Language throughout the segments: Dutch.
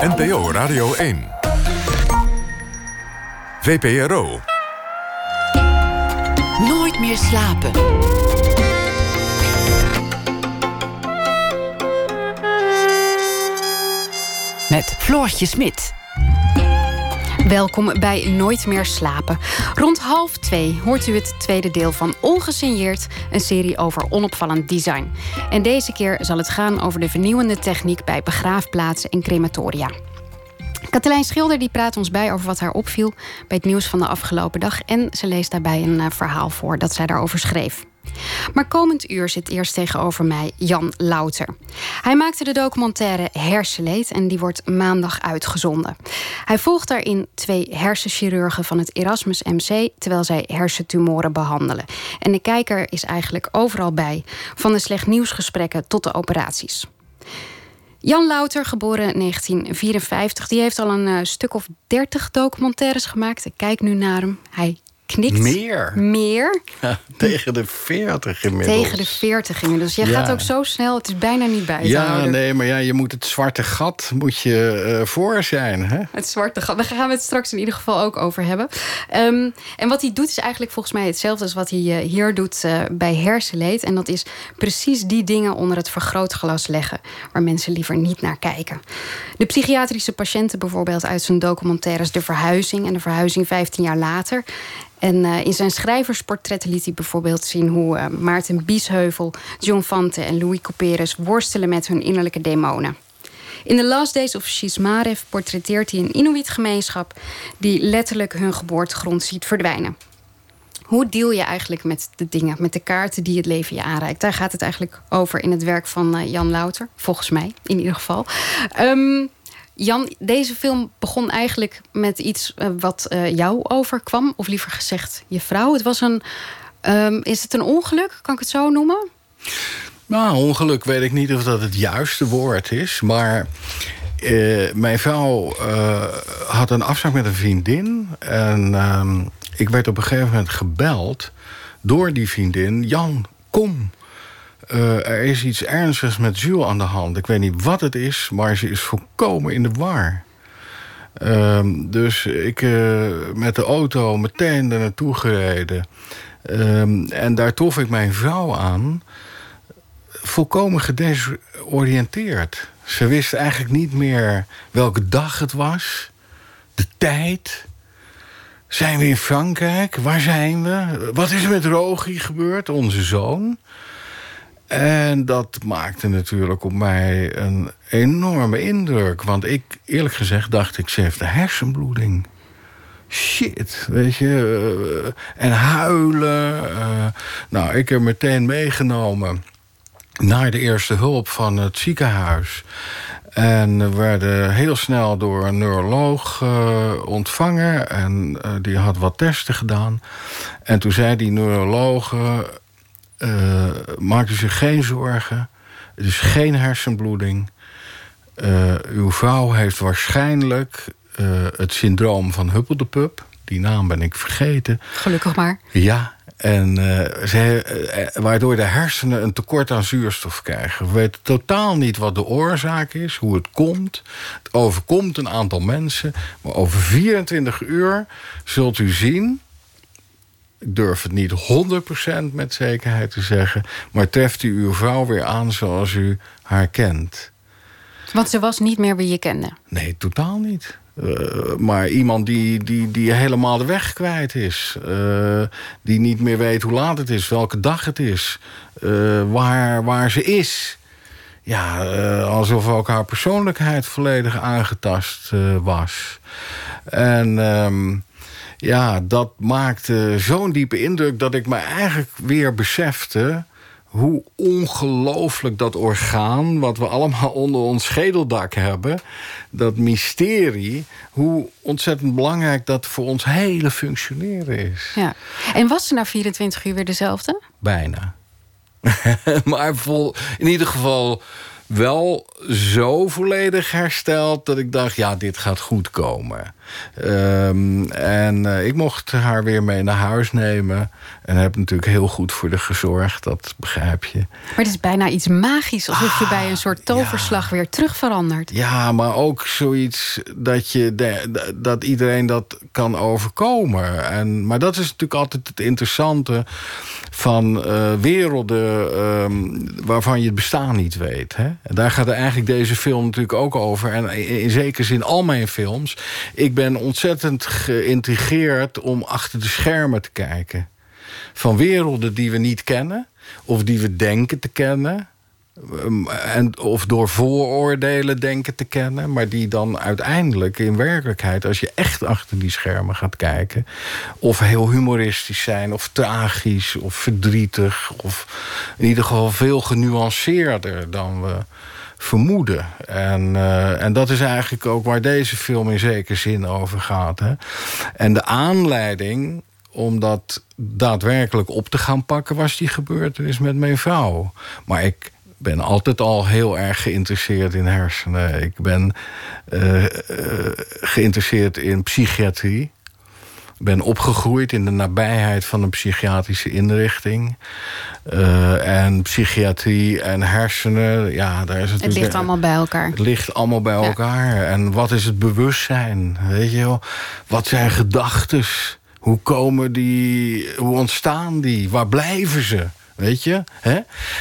NPO Radio 1. VPRO. Nooit meer slapen. Met Floortje Smit. Welkom bij Nooit meer slapen. Rond half twee hoort u het tweede deel van Ongesigneerd, een serie over onopvallend design. En deze keer zal het gaan over de vernieuwende techniek bij begraafplaatsen en crematoria. Katelijn Schilder die praat ons bij over wat haar opviel bij het nieuws van de afgelopen dag. En ze leest daarbij een eh, verhaal voor dat zij daarover schreef. Maar komend uur zit eerst tegenover mij Jan Louter. Hij maakte de documentaire Hersenleed en die wordt maandag uitgezonden. Hij volgt daarin twee hersenchirurgen van het Erasmus MC terwijl zij hersentumoren behandelen. En de kijker is eigenlijk overal bij, van de slecht nieuwsgesprekken tot de operaties. Jan Louter, geboren 1954, die heeft al een uh, stuk of dertig documentaires gemaakt. Kijk nu naar hem. Hij knikt. Meer. Meer. Ja, tegen de 40 inmiddels. Tegen de 40 inmiddels. Jij Ja. gaat ook zo snel, het is bijna niet bij te Ja, houden. nee, maar ja, je moet het zwarte gat moet je eh, voor zijn. Hè? Het zwarte gat. Daar gaan we het straks in ieder geval ook over hebben. Ehm, en wat hij doet is eigenlijk volgens mij hetzelfde als wat hij eh, hier doet eh, bij hersenleed. En dat is precies die dingen onder het vergrootglas leggen... waar mensen liever niet naar kijken. De psychiatrische patiënten bijvoorbeeld uit zijn documentaires... De Verhuizing en De Verhuizing 15 jaar later... En eh, in zijn schrijversportretten liet hij bijvoorbeeld zien hoe eh, Maarten Biesheuvel, John Fante en Louis Couperus worstelen met hun innerlijke demonen. In The Last Days of Shismarev portretteert hij een Inuit-gemeenschap die letterlijk hun geboortegrond ziet verdwijnen. Hoe deal je eigenlijk met de dingen, met de kaarten die het leven je aanreikt? Daar gaat het eigenlijk over in het werk van eh, Jan Louter, volgens mij in ieder geval. Ehm, Jan, deze film begon eigenlijk met iets eh, wat eh, jou overkwam, of liever gezegd je vrouw. Het was een, ehm, is het een ongeluk? Kan ik het zo noemen? Nou, ongeluk weet ik niet of dat het juiste woord is. Maar eh, mijn vrouw had een afspraak met een vriendin. En ehm, ik werd op een gegeven moment gebeld door die vriendin. Jan, kom. Eh, er is iets ernstigs met Jules aan de hand. Ik weet niet wat het is, maar ze is volkomen in de war. Ehm, dus ik eh, met de auto meteen er naartoe gereden. Ehm, en daar trof ik mijn vrouw aan volkomen gedesoriënteerd. Ze wist eigenlijk niet meer welke dag het was, de tijd. Zijn we in Frankrijk? Waar zijn we? Wat is er met Rogi gebeurd, onze zoon? En dat maakte natuurlijk op mij een enorme indruk. Want ik, eerlijk gezegd, dacht ik, ze heeft een hersenbloeding. Shit, weet je. eh, en huilen. eh. nou, ik heb meteen meegenomen naar de eerste hulp van het ziekenhuis. En we werden heel snel door een neuroloog eh, ontvangen. En die had wat testen gedaan. En toen zei die neuroloog... eh, eh, maak u zich geen zorgen. Het is geen hersenbloeding. Eh, uw vrouw heeft waarschijnlijk eh, het syndroom van Huppeldepup. Die naam ben ik vergeten. Gelukkig maar. Ja, en ze, eh, waardoor de hersenen een tekort aan zuurstof krijgen. We weten totaal niet wat de oorzaak is, hoe het komt. Het overkomt een aantal mensen. Maar over 24 uur zult u zien... ik durf het niet 100% met zekerheid te zeggen... maar treft u uw vrouw weer aan zoals u haar kent. Want ze was niet meer wie je kende. Nee, totaal niet. Eh, maar iemand die, die, die helemaal de weg kwijt is. Eh, die niet meer weet hoe laat het is, welke dag het is. eh, waar, waar ze is. Ja, alsof ook haar persoonlijkheid volledig aangetast was. En ehm, ja, dat maakte zo'n diepe indruk... dat ik me eigenlijk weer besefte hoe ongelooflijk dat orgaan... wat we allemaal onder ons schedeldak hebben... dat mysterie, hoe ontzettend belangrijk dat voor ons hele functioneren is. Ja. En was ze na 24 uur weer dezelfde? Bijna. maar vol, in ieder geval wel zo volledig hersteld dat ik dacht, ja, dit gaat goed komen. Ehm, en eh, ik mocht haar weer mee naar huis nemen. En heb natuurlijk heel goed voor de gezorgd, dat begrijp je. Maar het is bijna iets magisch, alsof je Ah, bij een soort toverslag weer terug verandert. Ja, maar ook zoiets dat, je de- dat iedereen dat kan overkomen. En, maar dat is natuurlijk altijd het interessante van eh, werelden ehm, waarvan je het bestaan niet weet. Hè? En daar gaat eigenlijk deze film natuurlijk ook over. En in, in zekere zin al mijn films. Ik ben ontzettend geïntrigeerd om achter de schermen te kijken. Van werelden die we niet kennen. Of die we denken te kennen. Um, en, of door vooroordelen denken te kennen... maar die dan uiteindelijk in werkelijkheid... als je echt achter die schermen gaat kijken... of heel humoristisch zijn, of tragisch, of verdrietig... of in ieder geval veel genuanceerder dan we vermoeden. En, uh, en dat is eigenlijk ook waar deze film in zekere zin over gaat. Hè? En de aanleiding om dat daadwerkelijk op te gaan pakken... was die gebeurtenis met mijn vrouw. Maar ik ben altijd al heel erg geïnteresseerd in hersenen. Ik ben uh, uh, geïnteresseerd in psychiatrie. Ben opgegroeid in de nabijheid van een psychiatrische inrichting. Uh, en psychiatrie en hersenen, ja, daar is natuurlijk... Het ligt allemaal bij elkaar. Het ligt allemaal bij ja. elkaar. En wat is het bewustzijn? Weet je wel? Wat zijn gedachten? Hoe komen die... Hoe ontstaan die? Waar blijven ze? Weet je? Hè?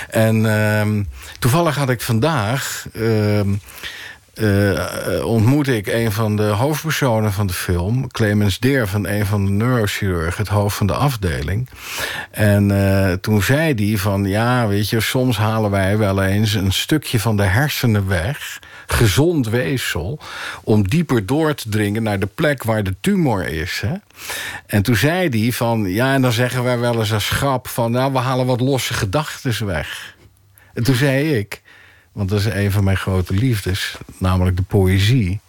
En uh, toevallig had ik vandaag... Uh, uh, ontmoette ik een van de hoofdpersonen van de film... Clemens Deer van een van de neurochirurgen... het hoofd van de afdeling. En uh, toen zei hij van... ja, weet je, soms halen wij wel eens een stukje van de hersenen weg... gezond weefsel... om dieper door te dringen naar de plek waar de tumor is. Hè? En toen zei hij van... ja, en dan zeggen wij wel eens als grap van... nou, we halen wat losse gedachten weg. En toen zei ik... want dat is een van mijn grote liefdes, namelijk de poëzie.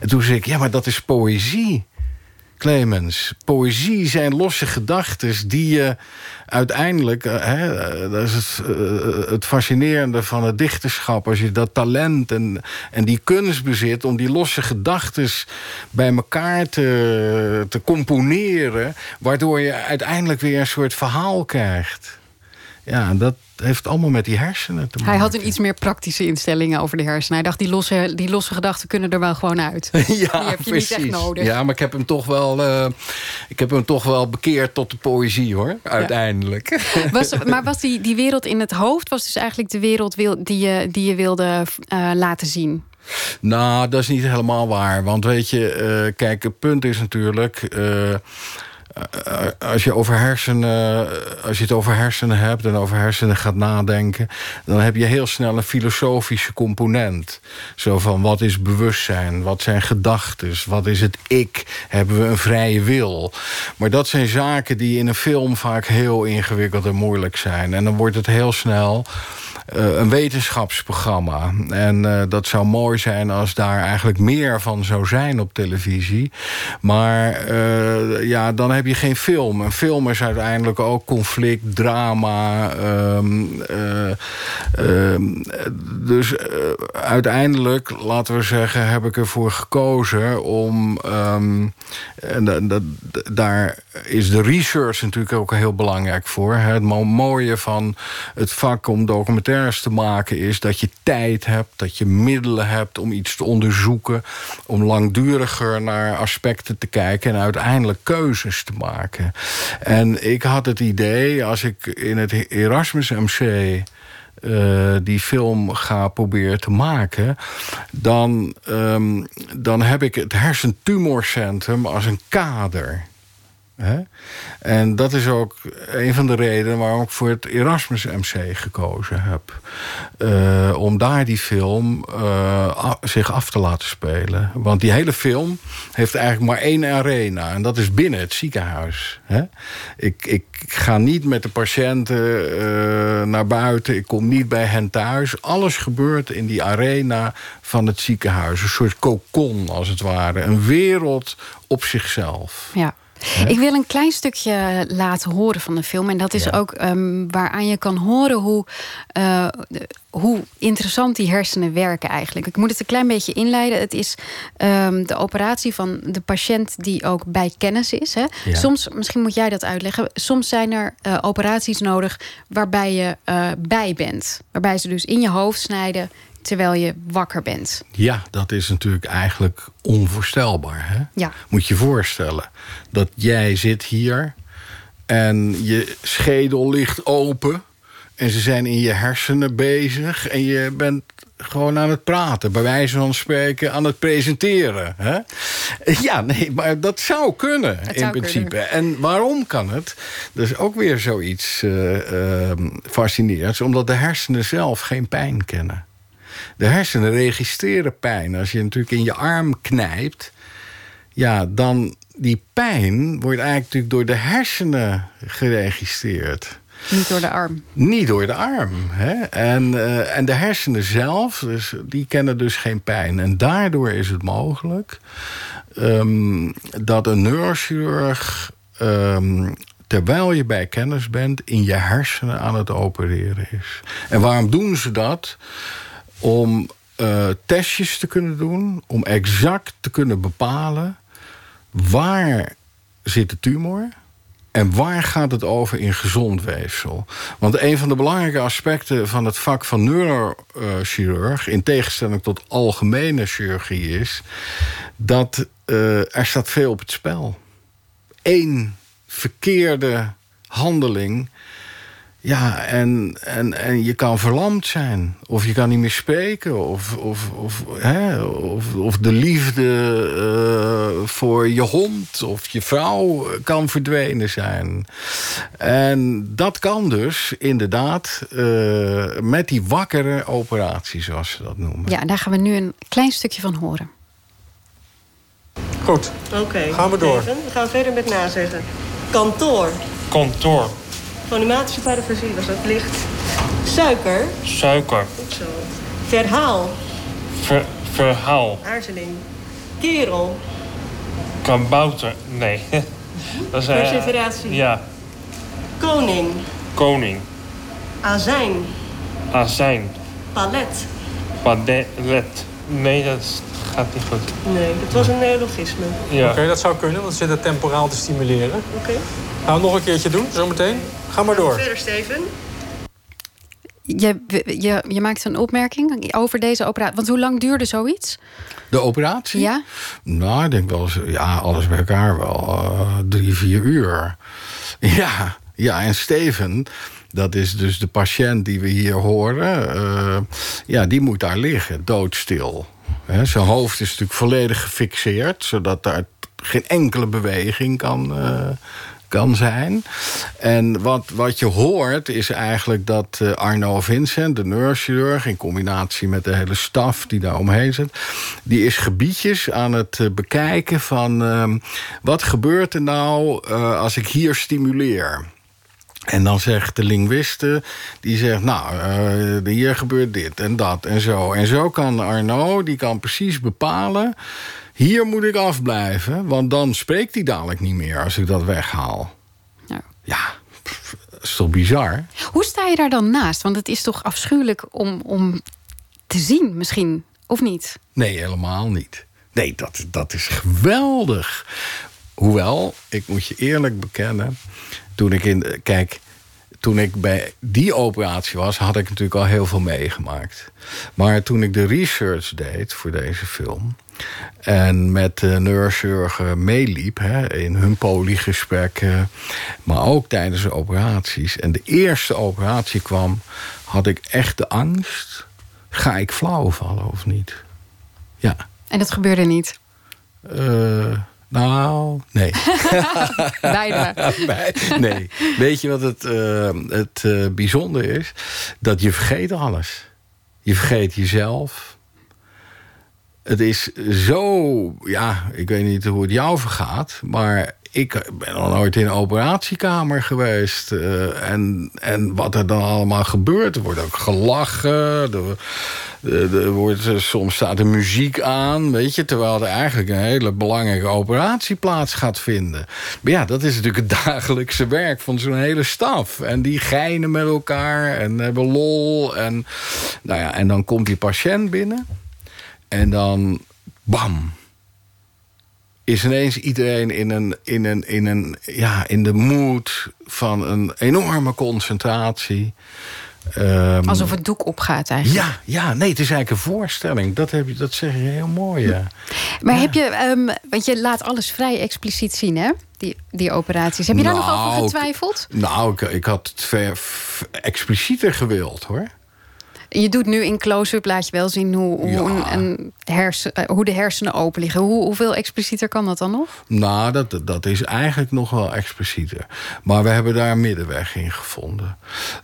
En toen zei ik, ja, maar dat is poëzie, Clemens. Poëzie zijn losse gedachten die je uiteindelijk... Hè, dat is het, het, fascinerende van het dichterschap... als je dat talent en, en die kunst bezit... om die losse gedachten bij elkaar te, te componeren... waardoor je uiteindelijk weer een soort verhaal krijgt. Ja, dat heeft allemaal met die hersenen te maken. Hij had een iets meer praktische instellingen over de hersenen. Hij dacht, die losse, die losse gedachten kunnen er wel gewoon uit. ja, die heb je precies. niet echt nodig. Ja, maar ik heb hem toch wel, uh, ik heb hem toch wel bekeerd tot de poëzie, hoor. Uiteindelijk. Ja. Was, maar was die, die wereld in het hoofd... was dus eigenlijk de wereld wil, die, je, die je wilde uh, laten zien? Nou, dat is niet helemaal waar. Want weet je, uh, kijk, het punt is natuurlijk... Uh, als je, over hersenen, als je het over hersenen hebt en over hersenen gaat nadenken... dan heb je heel snel een filosofische component. Zo van, wat is bewustzijn? Wat zijn gedachten? Wat is het ik? Hebben we een vrije wil? Maar dat zijn zaken die in een film vaak heel ingewikkeld en moeilijk zijn. En dan wordt het heel snel... Uh, een wetenschapsprogramma. En uh, dat zou mooi zijn als daar eigenlijk meer van zou zijn op televisie. Maar uh, ja, dan heb je geen film. Een film is uiteindelijk ook conflict, drama. Um, um, dus uiteindelijk, laten we zeggen, heb ik ervoor gekozen om... Um, en dat, daar is de research natuurlijk ook heel belangrijk voor. Het mooie van het vak om te maken is dat je tijd hebt, dat je middelen hebt om iets te onderzoeken, om langduriger naar aspecten te kijken en uiteindelijk keuzes te maken. En ik had het idee, als ik in het Erasmus MC uh, die film ga proberen te maken... dan, um, dan heb ik het hersentumorcentrum als een kader. Hè? En dat is ook een van de redenen waarom ik voor het Erasmus MC gekozen heb. Uh, om daar die film uh, zich af te laten spelen. Want die hele film heeft eigenlijk maar één arena. En dat is binnen het ziekenhuis. Hè? Ik, ik ga niet met de patiënten uh, naar buiten. Ik kom niet bij hen thuis. Alles gebeurt in die arena van het ziekenhuis. Een soort kokon als het ware. Een wereld op zichzelf. Ja. Ik wil een klein stukje laten horen van de film. En dat is Ja. ook um, waaraan je kan horen hoe, uh, hoe interessant die hersenen werken eigenlijk. Ik moet het een klein beetje inleiden. Het is um, de operatie van de patiënt die ook bij kennis is. Hè? Ja. Soms, misschien moet jij dat uitleggen. Soms zijn er uh, operaties nodig waarbij je uh, bij bent. Waarbij ze dus in je hoofd snijden terwijl je wakker bent. Ja, dat is natuurlijk eigenlijk onvoorstelbaar. Hè? Ja. Moet je voorstellen dat jij zit hier en je schedel ligt open en ze zijn in je hersenen bezig en je bent gewoon aan het praten, bij wijze van spreken aan het presenteren. Hè? Ja, nee, maar dat zou kunnen in zou principe. kunnen. En waarom kan het? Dat is ook weer zoiets uh, uh, fascinerends, omdat de hersenen zelf geen pijn kennen. De hersenen registreren pijn. Als je natuurlijk in je arm knijpt, ja, dan die pijn wordt eigenlijk natuurlijk door de hersenen geregistreerd. Niet door de arm. Niet door de arm. Hè? En, uh, en de hersenen zelf, dus, die kennen dus geen pijn. En daardoor is het mogelijk um, dat een neurochirurg. Um, terwijl je bij kennis bent, in je hersenen aan het opereren is. En waarom doen ze dat? Om uh, testjes te kunnen doen, om exact te kunnen bepalen waar zit de tumor en waar gaat het over in gezond weefsel. Want een van de belangrijke aspecten van het vak van neurochirurg, in tegenstelling tot algemene chirurgie, is dat uh, er staat veel op het spel. Eén verkeerde handeling ja, en, en, en je kan verlamd zijn. Of je kan niet meer spreken. Of, of, of, hè, of, of de liefde uh, voor je hond of je vrouw kan verdwenen zijn. En dat kan dus inderdaad uh, met die wakkere operatie, zoals ze dat noemen. Ja, daar gaan we nu een klein stukje van horen. Goed, Oké, okay, gaan we door. Even. We gaan verder met nazeggen. Kantoor. Kantoor. Phonematische parafasie was dat licht. Suiker. Suiker. Goed zo. Verhaal. Ver, verhaal. Aarzeling. Kerel. Kabouter. Nee. Dat is, uh, Perseveratie. Ja. Koning. Koning. Azijn. Azijn. Palet. Palet. Nee, dat gaat niet goed. Nee, dat was een neologisme. Ja. Oké, okay, dat zou kunnen, want ze zitten temporaal te stimuleren. Oké. Okay. Gaan we nog een keertje doen, zometeen? Ga maar door. Verder, Steven. Je, je, je maakt een opmerking over deze operatie. Want hoe lang duurde zoiets? De operatie? Ja. Nou, ik denk wel eens, ja, alles bij elkaar wel uh, drie, vier uur. Ja, ja, en Steven, dat is dus de patiënt die we hier horen. Uh, ja, die moet daar liggen, doodstil. Zijn hoofd is natuurlijk volledig gefixeerd, zodat daar geen enkele beweging kan, uh, kan zijn. En wat, wat je hoort is eigenlijk dat uh, Arno Vincent, de neurochirurg... in combinatie met de hele staf die daar omheen zit... die is gebiedjes aan het uh, bekijken van... Uh, wat gebeurt er nou als ik hier stimuleer... En dan zegt de linguiste, die zegt, nou, uh, hier gebeurt dit en dat en zo. En zo kan Arno, die kan precies bepalen... hier moet ik afblijven, want dan spreekt hij dadelijk niet meer... als ik dat weghaal. Ja, ja pff, is toch bizar? Hoe sta je daar dan naast? Want het is toch afschuwelijk om, om te zien misschien, of niet? Nee, helemaal niet. Nee, dat, dat is geweldig. Hoewel, ik moet je eerlijk bekennen toen ik in. Kijk, toen ik bij die operatie was, had ik natuurlijk al heel veel meegemaakt. Maar toen ik de research deed voor deze film. En met de neurochirurgen meeliep hè, in hun poliegesprekken. Maar ook tijdens de operaties. En de eerste operatie kwam, had ik echt de angst. Ga ik flauw vallen of niet? Ja. En dat gebeurde niet? Uh, nou, nee. Beide. nee. Weet je wat het, uh, het uh, bijzonder is? Dat je vergeet alles. Je vergeet jezelf. Het is zo, ja, ik weet niet hoe het jou vergaat, maar ik ben nog nooit in een operatiekamer geweest. Uh, en, en wat er dan allemaal gebeurt. Er wordt ook gelachen. Er, er wordt, soms staat er muziek aan. Weet je, terwijl er eigenlijk een hele belangrijke operatie plaats gaat vinden. Maar ja, dat is natuurlijk het dagelijkse werk van zo'n hele staf. En die geinen met elkaar en hebben lol. En, nou ja, en dan komt die patiënt binnen. En dan, bam, is ineens iedereen in, een, in, een, in, een, ja, in de mood van een enorme concentratie. Um, Alsof het doek opgaat eigenlijk. Ja, ja, nee, het is eigenlijk een voorstelling. Dat, heb je, dat zeg je heel mooi, ja. Maar heb je, um, want je laat alles vrij expliciet zien, hè? Die, die operaties. Heb je daar nog over nou, getwijfeld? Nou, ik, ik had het ver, explicieter gewild, hoor. Je doet nu in close-up, laat je wel zien hoe, hoe, een, een hersen, eh, hoe de hersenen open liggen. Hoe, hoeveel explicieter kan dat dan nog? Nou, dat, dat is eigenlijk nog wel explicieter. Maar we hebben daar een middenweg in gevonden.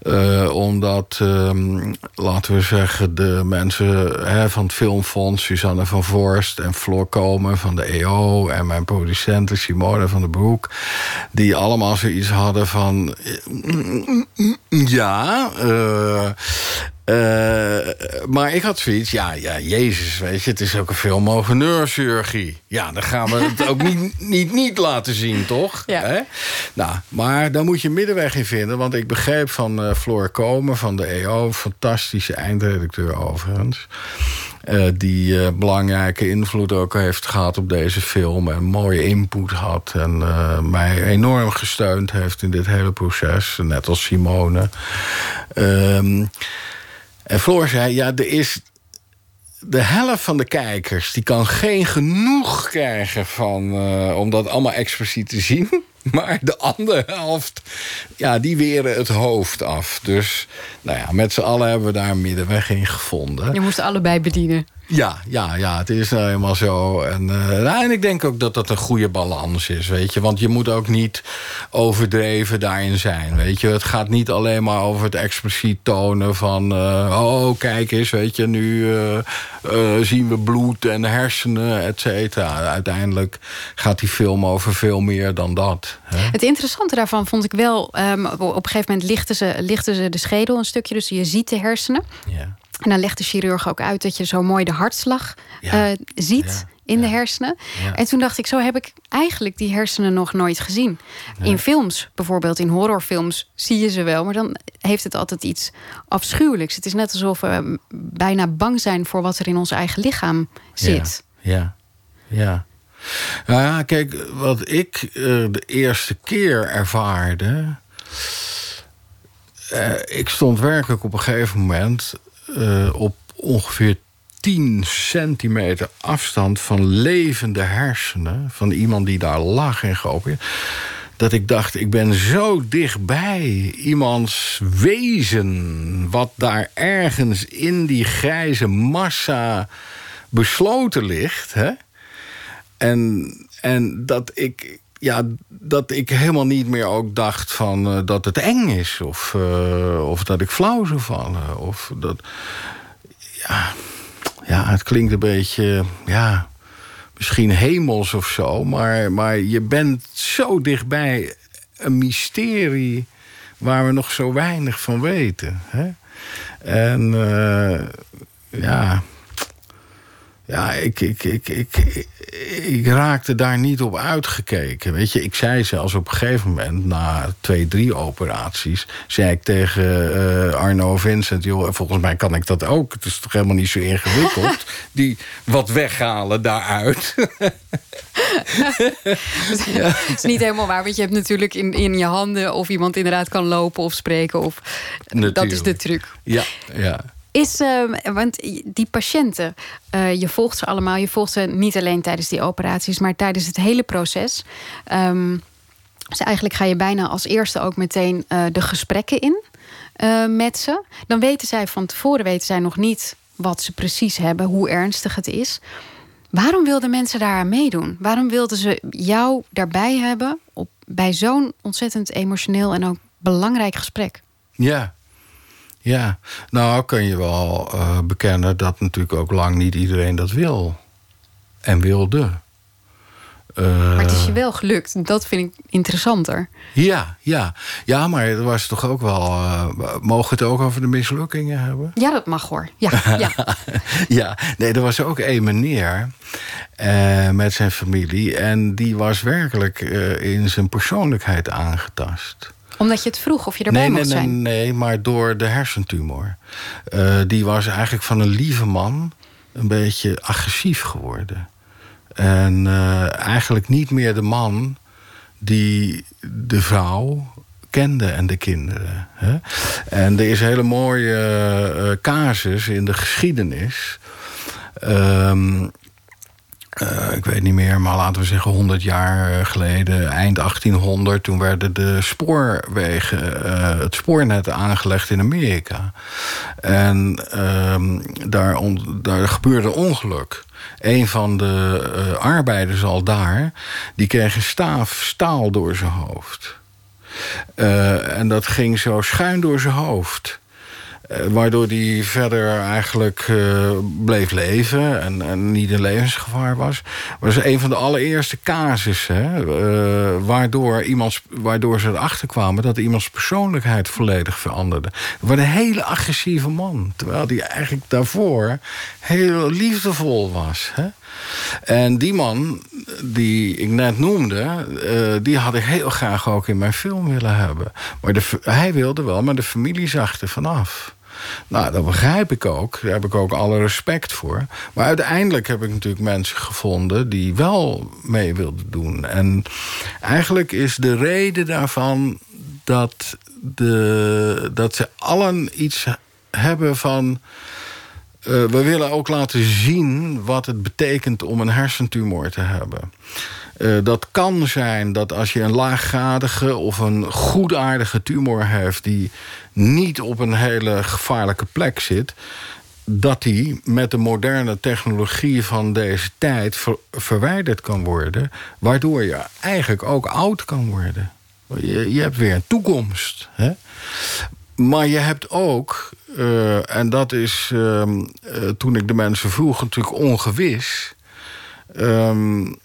Uh, omdat, um, laten we zeggen, de mensen hè, van het Filmfonds... Suzanne van Vorst en Floor Komen van de EO... en mijn producenten Simone van den Broek... die allemaal zoiets hadden van... Ja, uh, uh, maar ik had zoiets, ja, ja, Jezus, weet je, het is ook een film over neurochirurgie. Ja, dan gaan we het ook niet, niet, niet laten zien, toch? Ja. Hè? Nou, maar daar moet je middenweg in vinden. Want ik begreep van uh, Floor Komen van de EO, fantastische eindredacteur overigens. Uh, die uh, belangrijke invloed ook heeft gehad op deze film. En mooie input had. En uh, mij enorm gesteund heeft in dit hele proces. Net als Simone. Um, en Floor zei, ja, er is de helft van de kijkers... die kan geen genoeg krijgen van, uh, om dat allemaal expliciet te zien. Maar de andere helft, ja, die weren het hoofd af. Dus nou ja, met z'n allen hebben we daar middenweg in gevonden. Je moest allebei bedienen. Ja, ja, ja, het is nou helemaal zo. En, uh, en ik denk ook dat dat een goede balans is, weet je. Want je moet ook niet overdreven daarin zijn, weet je. Het gaat niet alleen maar over het expliciet tonen van... Uh, oh, kijk eens, weet je, nu uh, zien we bloed en hersenen, et cetera. Uiteindelijk gaat die film over veel meer dan dat. Hè? Het interessante daarvan vond ik wel... Um, op een gegeven moment lichten ze, lichten ze de schedel een stukje... dus je ziet de hersenen. Ja. En dan legt de chirurg ook uit dat je zo mooi de hartslag uh, ziet in de hersenen. En toen dacht ik, zo heb ik eigenlijk die hersenen nog nooit gezien. In films, bijvoorbeeld in horrorfilms, zie je ze wel, maar dan heeft het altijd iets afschuwelijks. Het is net alsof we bijna bang zijn voor wat er in ons eigen lichaam zit. Ja, ja. Nou ja, kijk, wat ik uh, de eerste keer ervaarde. Uh, ik stond werkelijk op een gegeven moment uh, op ongeveer 10 centimeter afstand van levende hersenen... van iemand die daar lag en geopereerd... dat ik dacht, ik ben zo dichtbij iemands wezen... wat daar ergens in die grijze massa besloten ligt. Hè? En, en dat ik ja, dat ik helemaal niet meer ook dacht van uh, dat het eng is. Of, uh, of dat ik flauw zou vallen. Of dat. Ja, ja, het klinkt een beetje. Ja, misschien hemels of zo. Maar, maar je bent zo dichtbij een mysterie waar we nog zo weinig van weten. Hè? En uh, ja. Ja, ik, ik, ik, ik, ik raakte daar niet op uitgekeken. Weet je, ik zei zelfs op een gegeven moment, na twee, drie operaties, zei ik tegen uh, Arno Vincent: joh, volgens mij kan ik dat ook. Het is toch helemaal niet zo ingewikkeld. Die wat weghalen daaruit. Het is niet helemaal waar, want je hebt natuurlijk in, in je handen of iemand inderdaad kan lopen of spreken. Of, dat is de truc. Ja, ja. Is, uh, want die patiënten, uh, je volgt ze allemaal. Je volgt ze niet alleen tijdens die operaties, maar tijdens het hele proces. Um, dus eigenlijk ga je bijna als eerste ook meteen uh, de gesprekken in met ze. Dan weten zij van tevoren weten zij nog niet wat ze precies hebben, hoe ernstig het is. Waarom wilden mensen daar aan meedoen? Waarom wilden ze jou daarbij hebben op, bij zo'n ontzettend emotioneel en ook belangrijk gesprek? Ja, ja, nou kan je wel uh, bekennen dat natuurlijk ook lang niet iedereen dat wil. en wilde. maar het is je wel gelukt. Dat vind ik interessanter. Ja, ja. Ja, maar het was toch ook wel... Uh, mogen we het ook over de mislukkingen hebben? Ja, dat mag hoor. Ja, ja. ja. nee, er was ook een meneer uh, met zijn familie... en die was werkelijk in zijn persoonlijkheid aangetast omdat je het vroeg of je erbij nee, mocht nee, zijn? Nee, nee, maar door de hersentumor. Uh, die was eigenlijk van een lieve man een beetje agressief geworden. En uh, eigenlijk niet meer de man die de vrouw kende en de kinderen. Hè? En er is een hele mooie uh, casus in de geschiedenis. Um, uh, ik weet niet meer, maar laten we zeggen 100 jaar geleden, eind 1800, toen werden de spoorwegen, uh, het spoornet aangelegd in Amerika. En uh, daar, on, daar gebeurde ongeluk. Een van de arbeiders al daar, die kreeg een staaf staal door zijn hoofd. En dat ging zo schuin door zijn hoofd. Uh, waardoor hij verder eigenlijk uh, bleef leven en, en, niet in levensgevaar was. was een van de allereerste casussen. Uh, waardoor, waardoor ze erachter kwamen dat iemands persoonlijkheid volledig veranderde. Het was een hele agressieve man. Terwijl hij eigenlijk daarvoor heel liefdevol was. Hè? En die man die ik net noemde, uh, die had ik heel graag ook in mijn film willen hebben. Maar de, hij wilde wel, maar de familie zag er vanaf. Nou, dat begrijp ik ook. Daar heb ik ook alle respect voor. Maar uiteindelijk heb ik natuurlijk mensen gevonden die wel mee wilden doen. En eigenlijk is de reden daarvan dat, de, dat ze allen iets hebben van. Uh, we willen ook laten zien wat het betekent om een hersentumor te hebben. Uh, dat kan zijn dat als je een laaggradige of een goedaardige tumor heeft... die niet op een hele gevaarlijke plek zit... dat die met de moderne technologie van deze tijd ver verwijderd kan worden... waardoor je eigenlijk ook oud kan worden. Je, je hebt weer een toekomst. Hè? Maar je hebt ook, uh, en dat is uh, uh, toen ik de mensen vroeg natuurlijk ongewis... Um,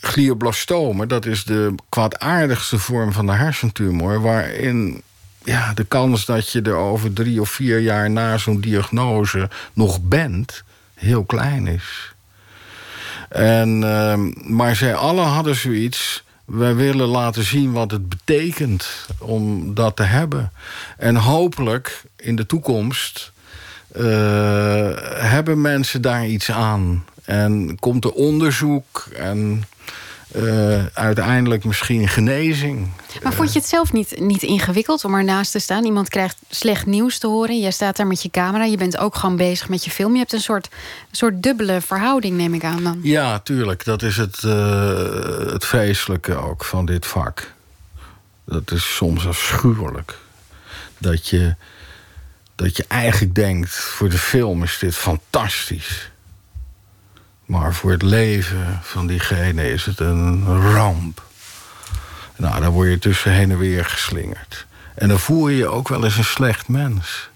glioblastomen, dat is de kwaadaardigste vorm van de hersentumor... waarin ja, de kans dat je er over drie of vier jaar na zo'n diagnose nog bent... heel klein is. En, maar zij alle hadden zoiets wij willen laten zien wat het betekent om dat te hebben. En hopelijk in de toekomst uh, hebben mensen daar iets aan. En komt er onderzoek en uh, uiteindelijk misschien genezing. Maar vond je het zelf niet, niet ingewikkeld om ernaast te staan? Iemand krijgt slecht nieuws te horen. Jij staat daar met je camera. Je bent ook gewoon bezig met je film. Je hebt een soort, soort dubbele verhouding, neem ik aan dan. Ja, tuurlijk. Dat is het, uh, het vreselijke ook van dit vak. Dat is soms afschuwelijk. Dat je, dat je eigenlijk denkt, voor de film is dit fantastisch. Maar voor het leven van diegene is het een ramp. Nou, dan word je tussen heen en weer geslingerd. En dan voel je je ook wel eens een slecht mens.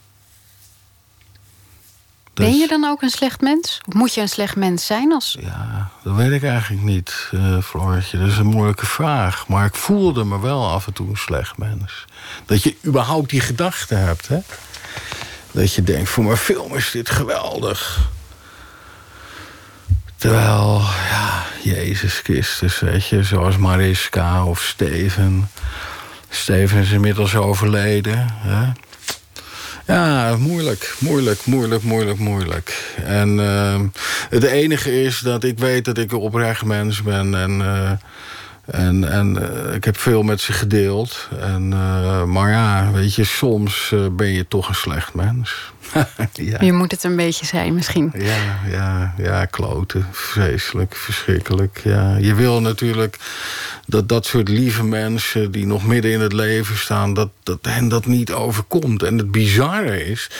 Dus, ben je dan ook een slecht mens? Of moet je een slecht mens zijn als... Ja, dat weet ik eigenlijk niet, uh, Floortje. Dat is een moeilijke vraag. Maar ik voelde me wel af en toe een slecht mens. Dat je überhaupt die gedachte hebt, hè? Dat je denkt, voor mijn film is dit geweldig. Terwijl, ja, Jezus Christus, weet je, zoals Mariska of Steven. Steven is inmiddels overleden. Hè? Ja, moeilijk, moeilijk, moeilijk, moeilijk, moeilijk. En uh, het enige is dat ik weet dat ik een oprecht mens ben. En, uh, en, en uh, ik heb veel met ze gedeeld. En, maar ja, weet je, soms ben je toch een slecht mens. ja. Je moet het een beetje zijn misschien. Ja, ja, ja, kloten. Vreselijk, verschrikkelijk. Ja. Je wil natuurlijk dat dat soort lieve mensen... die nog midden in het leven staan, dat, dat hen dat niet overkomt. En het bizarre is...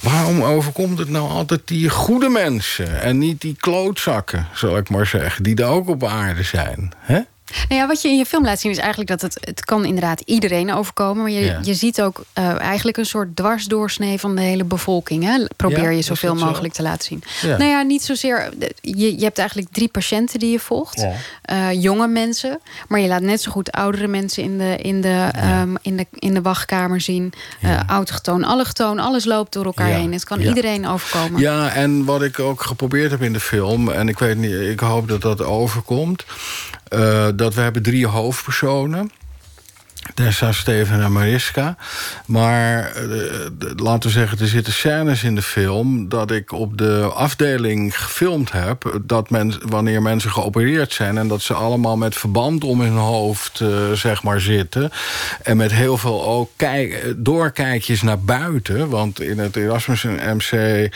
Waarom overkomt het nou altijd die goede mensen... en niet die klootzakken, zal ik maar zeggen... die er ook op aarde zijn, hè? Nou ja, wat je in je film laat zien is eigenlijk dat het, het kan inderdaad iedereen overkomen. Maar je, Ja. je ziet ook eh, eigenlijk een soort dwarsdoorsnee van de hele bevolking. Hè? Probeer Ja, je zoveel zo? mogelijk te laten zien. Ja. Nou ja, niet zozeer. Je, je hebt eigenlijk drie patiënten die je volgt. Eh, jonge mensen. Maar je laat net zo goed oudere mensen in de, in de, ehm, in de, in de wachtkamer zien. Eh autochtoon, allochtoon. Alles loopt door elkaar heen. Het kan iedereen overkomen. Ja, en wat ik ook geprobeerd heb in de film... en ik weet niet, ik hoop dat dat overkomt... eh, dat we hebben drie hoofdpersonen... Tessa, Steven en Mariska. Maar eh, laten we zeggen, er zitten scènes in de film... dat ik op de afdeling gefilmd heb... dat men, wanneer mensen geopereerd zijn... en dat ze allemaal met verband om hun hoofd eh, zeg maar zitten... en met heel veel ook kijk, doorkijkjes naar buiten... want in het Erasmus MC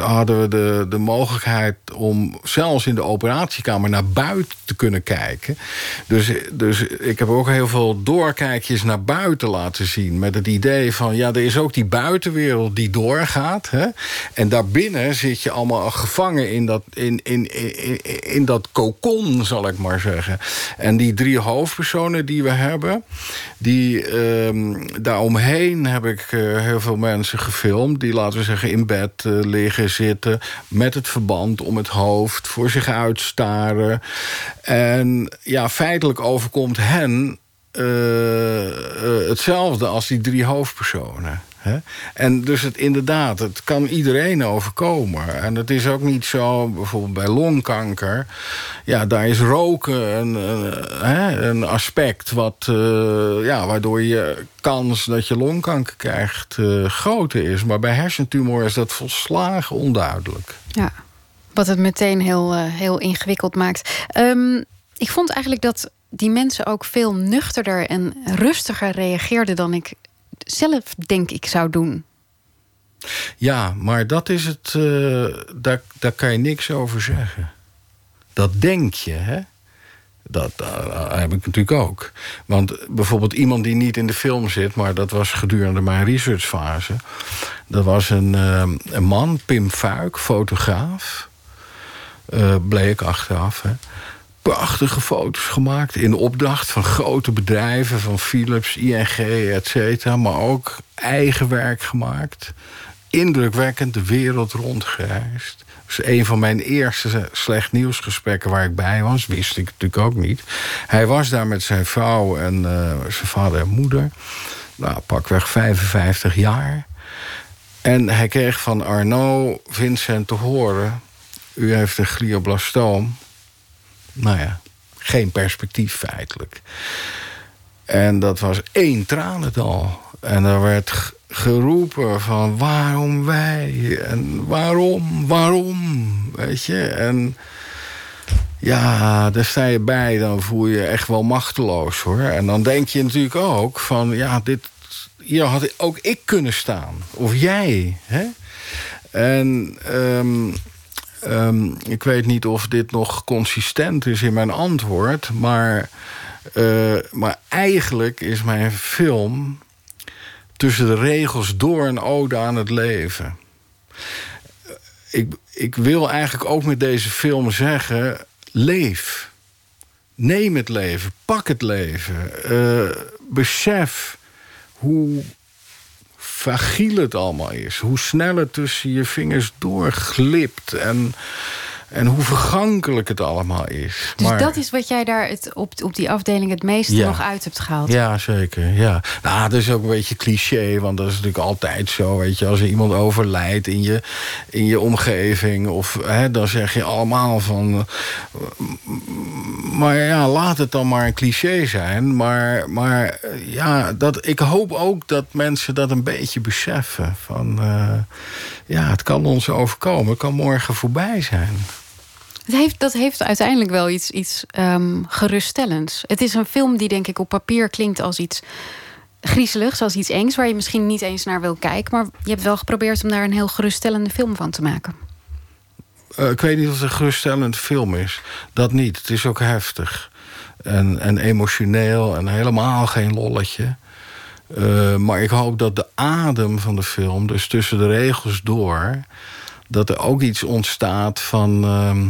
hadden we de, de mogelijkheid om zelfs in de operatiekamer naar buiten te kunnen kijken. Dus, dus ik heb ook heel veel doorkijkjes naar buiten laten zien. Met het idee van, ja, er is ook die buitenwereld die doorgaat. Hè? En daarbinnen zit je allemaal gevangen in dat, in, in, in, in dat kokon, zal ik maar zeggen. En die drie hoofdpersonen die we hebben, die, ehm, daaromheen heb ik eh, heel veel mensen gefilmd... die, laten we zeggen, in bed eh, liggen, zitten... met het verband om het hoofd, voor zich uitstaren. En ja, feitelijk overkomt hen eh, eh, hetzelfde als die drie hoofdpersonen. En dus het, inderdaad, het kan iedereen overkomen. En het is ook niet zo, bijvoorbeeld bij longkanker... ja, daar is roken een, een, een aspect... Wat, eh, ja, waardoor je kans dat je longkanker krijgt eh, groter is. Maar bij hersentumor is dat volslagen onduidelijk. Ja, wat het meteen heel, eh, heel ingewikkeld maakt. Ehm, ik vond eigenlijk dat die mensen ook veel nuchterder en rustiger reageerden dan ik zelf denk ik zou doen. Ja, maar dat is het. eh, daar, daar kan je niks over zeggen. Dat denk je, hè? Dat eh, heb ik natuurlijk ook. Want bijvoorbeeld iemand die niet in de film zit... maar dat was gedurende mijn researchfase... dat was een, eh, een man, Pim Fuik, fotograaf. Bleek achteraf, hè. Prachtige foto's gemaakt in opdracht van grote bedrijven... van Philips, ING, et cetera. Maar ook eigen werk gemaakt indrukwekkend de wereld rondgereisd. Is een van mijn eerste slecht nieuwsgesprekken waar ik bij was. Wist ik natuurlijk ook niet. Hij was daar met zijn vrouw en eh, zijn vader en moeder. Nou, pakweg 55 jaar. En hij kreeg van Arno Vincent te horen... u heeft een glioblastoom. Nou ja, geen perspectief feitelijk. En dat was één tranendal. En er werd geroepen van waarom wij? En waarom, waarom? Weet je? En ja, daar sta je bij, dan voel je je echt wel machteloos hoor. En dan denk je natuurlijk ook van ja, dit, hier had ook ik kunnen staan. Of jij. Hè? En ehm, ehm, ik weet niet of dit nog consistent is in mijn antwoord, maar, eh, maar eigenlijk is mijn film tussen de regels door een ode aan het leven. Ik, ik wil eigenlijk ook met deze film zeggen: leef. Neem het leven, pak het leven. eh, besef hoe fragiel het allemaal is. Hoe snel het tussen je vingers doorglipt. En, en hoe vergankelijk het allemaal is. Dus Maar- dat is wat jij daar het, op, op die afdeling het meeste Ja. nog uit hebt gehaald. Ja, zeker. Ja. Nou, dat is ook een beetje cliché, want dat is natuurlijk altijd zo. Weet je, als er iemand overlijdt in je, in je omgeving, of, hè, dan zeg je allemaal van. eh, Maar ja, laat het dan maar een cliché zijn. Maar, maar eh, ja, dat, ik hoop ook dat mensen dat een beetje beseffen. Van eh, ja, het kan ons overkomen, het kan morgen voorbij zijn. Het heeft, dat heeft uiteindelijk wel iets, iets ehm, geruststellends. Het is een film die denk ik op papier klinkt als iets griezeligs, als iets engs... waar je misschien niet eens naar wil kijken. Maar je hebt wel geprobeerd om daar een heel geruststellende film van te maken. Eh, ik weet niet of het een geruststellend film is. Dat niet. Het is ook heftig. En, en emotioneel en helemaal geen lolletje. Eh, maar ik hoop dat de adem van de film, dus tussen de regels door... dat er ook iets ontstaat van... ehm,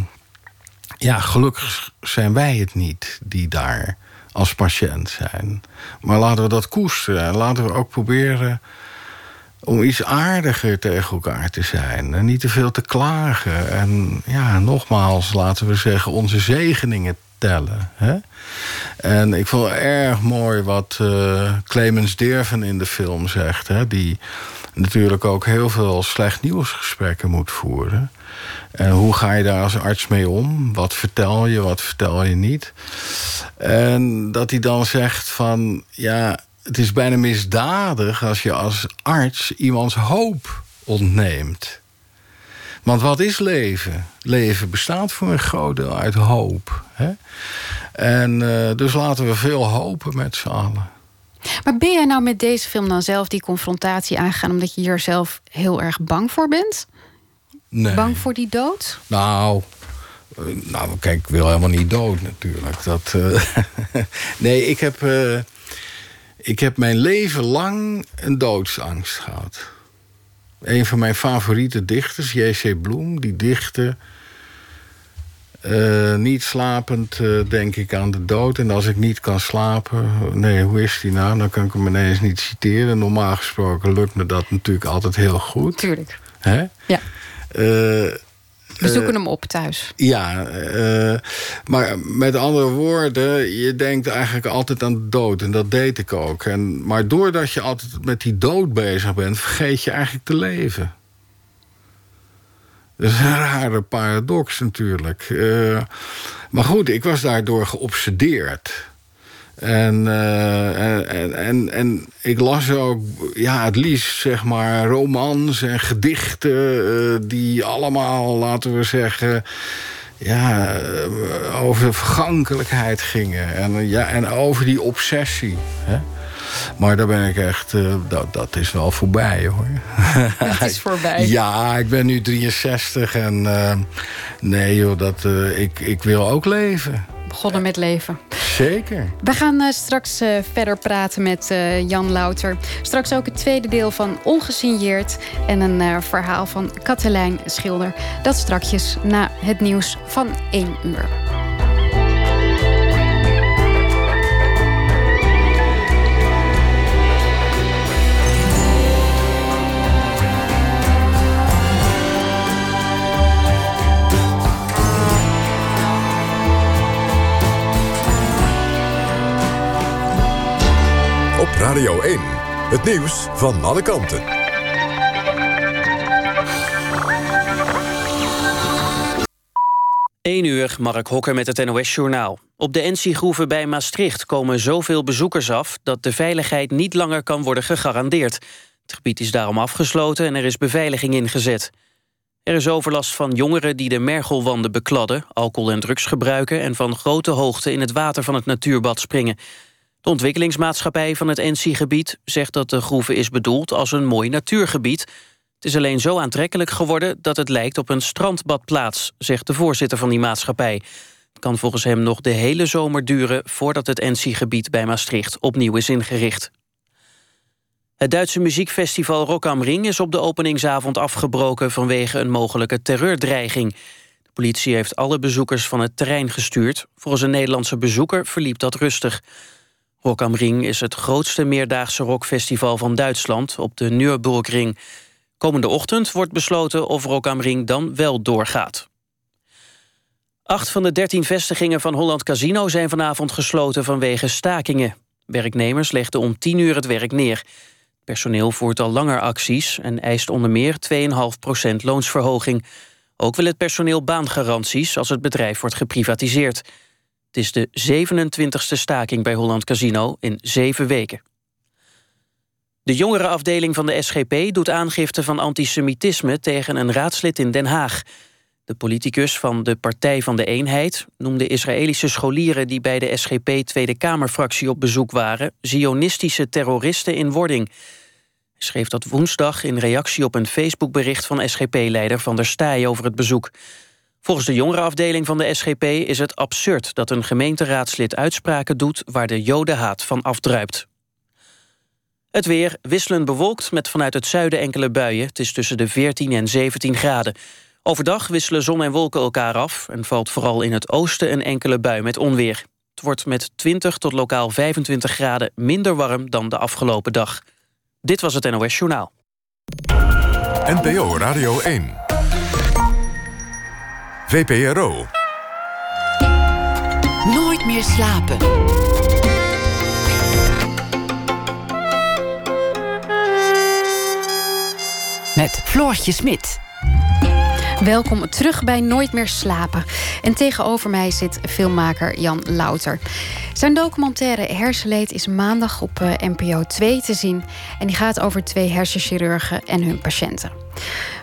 ja, gelukkig zijn wij het niet die daar als patiënt zijn. Maar laten we dat koesteren. Laten we ook proberen om iets aardiger tegen elkaar te zijn. En niet te veel te klagen. En ja, nogmaals, laten we zeggen, onze zegeningen tellen. Hè? En ik vond erg mooi wat uh, Clemens Derven in de film zegt. Hè? Die natuurlijk ook heel veel slecht nieuwsgesprekken moet voeren. En hoe ga je daar als arts mee om? Wat vertel je, wat vertel je niet? En dat hij dan zegt van... ja, het is bijna misdadig als je als arts iemands hoop ontneemt. Want wat is leven? Leven bestaat voor een groot deel uit hoop. Hè? En uh, dus laten we veel hopen met z'n allen. Maar ben jij nou met deze film dan zelf die confrontatie aangegaan... omdat je hier zelf heel erg bang voor bent? Nee. Bang voor die dood? Nou, uh, nou kijk, ik wil helemaal niet dood natuurlijk. Dat, uh, nee, ik heb, ik heb mijn leven lang een doodsangst gehad. Een van mijn favoriete dichters, J.C. Bloem, die dichtte... Uh, niet slapend denk ik aan de dood. En als ik niet kan slapen... Nee, hoe is die nou? Dan kan ik hem ineens niet citeren. Normaal gesproken lukt me dat natuurlijk altijd heel goed. Tuurlijk. Hè? Ja. Uh, We zoeken hem op thuis. Ja, maar met andere woorden... je denkt eigenlijk altijd aan de dood. En dat deed ik ook. En, maar doordat je altijd met die dood bezig bent... vergeet je eigenlijk te leven. Dat is een rare paradox natuurlijk. Uh, maar goed, ik was daardoor geobsedeerd. En, uh, en, en, en ik las ook ja, het liefst zeg maar, romans en gedichten... Uh, die allemaal, laten we zeggen... Ja, over de vergankelijkheid gingen. En, ja, en over die obsessie. Hè? Maar daar ben ik echt, uh, dat, dat is wel voorbij hoor. Het is voorbij. ja, ik ben nu 63 en uh, nee joh, dat, uh, ik, ik wil ook leven. Begonnen met leven. Zeker. We gaan straks verder praten met Jan Louter. Straks ook het tweede deel van Ongesigneerd en een verhaal van Katelijn Schilder. Dat strakjes na het nieuws van 1 uur. Het nieuws van alle kanten. 1 uur, Mark Hokker met het NOS-journaal. Op de NC-groeven bij Maastricht komen zoveel bezoekers af... dat de veiligheid niet langer kan worden gegarandeerd. Het gebied is daarom afgesloten en er is beveiliging ingezet. Er is overlast van jongeren die de mergelwanden bekladden... alcohol en drugs gebruiken... en van grote hoogte in het water van het natuurbad springen. De ontwikkelingsmaatschappij van het NC-gebied zegt dat de groeve is bedoeld als een mooi natuurgebied. Het is alleen zo aantrekkelijk geworden dat het lijkt op een strandbadplaats, zegt de voorzitter van die maatschappij. Het kan volgens hem nog de hele zomer duren voordat het NC-gebied bij Maastricht opnieuw is ingericht. Het Duitse muziekfestival Rock am Ring is op de openingsavond afgebroken vanwege een mogelijke terreurdreiging. De politie heeft alle bezoekers van het terrein gestuurd. Volgens een Nederlandse bezoeker verliep dat rustig. Rock am Ring is het grootste meerdaagse rockfestival van Duitsland op de Nürburgring. Komende ochtend wordt besloten of Rock am Ring dan wel doorgaat. Acht van de dertien vestigingen van Holland Casino zijn vanavond gesloten vanwege stakingen. Werknemers legden om tien uur het werk neer. Personeel voert al langer acties en eist onder meer 2,5% loonsverhoging. Ook wil het personeel baangaranties als het bedrijf wordt geprivatiseerd. Het is de 27e staking bij Holland Casino in zeven weken. De jongerenafdeling van de SGP doet aangifte van antisemitisme tegen een raadslid in Den Haag. De politicus van de Partij van de Eenheid noemde Israëlische scholieren die bij de SGP Tweede Kamerfractie op bezoek waren zionistische terroristen in wording. Hij schreef dat woensdag in reactie op een Facebookbericht van SGP-leider Van der Staaij over het bezoek. Volgens de jongerenafdeling van de SGP is het absurd dat een gemeenteraadslid uitspraken doet waar de jodenhaat van afdruipt. Het weer wisselend bewolkt met vanuit het zuiden enkele buien. Het is tussen de 14 en 17 graden. Overdag wisselen zon en wolken elkaar af... en valt vooral in het oosten een enkele bui met onweer. Het wordt met 20 tot lokaal 25 graden minder warm dan de afgelopen dag. Dit was het NOS Journaal. NPO Radio 1. VPRO. Nooit meer slapen. Met Floortje Smit. Welkom terug bij Nooit meer slapen. En tegenover mij zit filmmaker Jan Louter. Zijn documentaire Hersenleed is maandag op eh, NPO 2 te zien. En die gaat over twee hersenchirurgen en hun patiënten.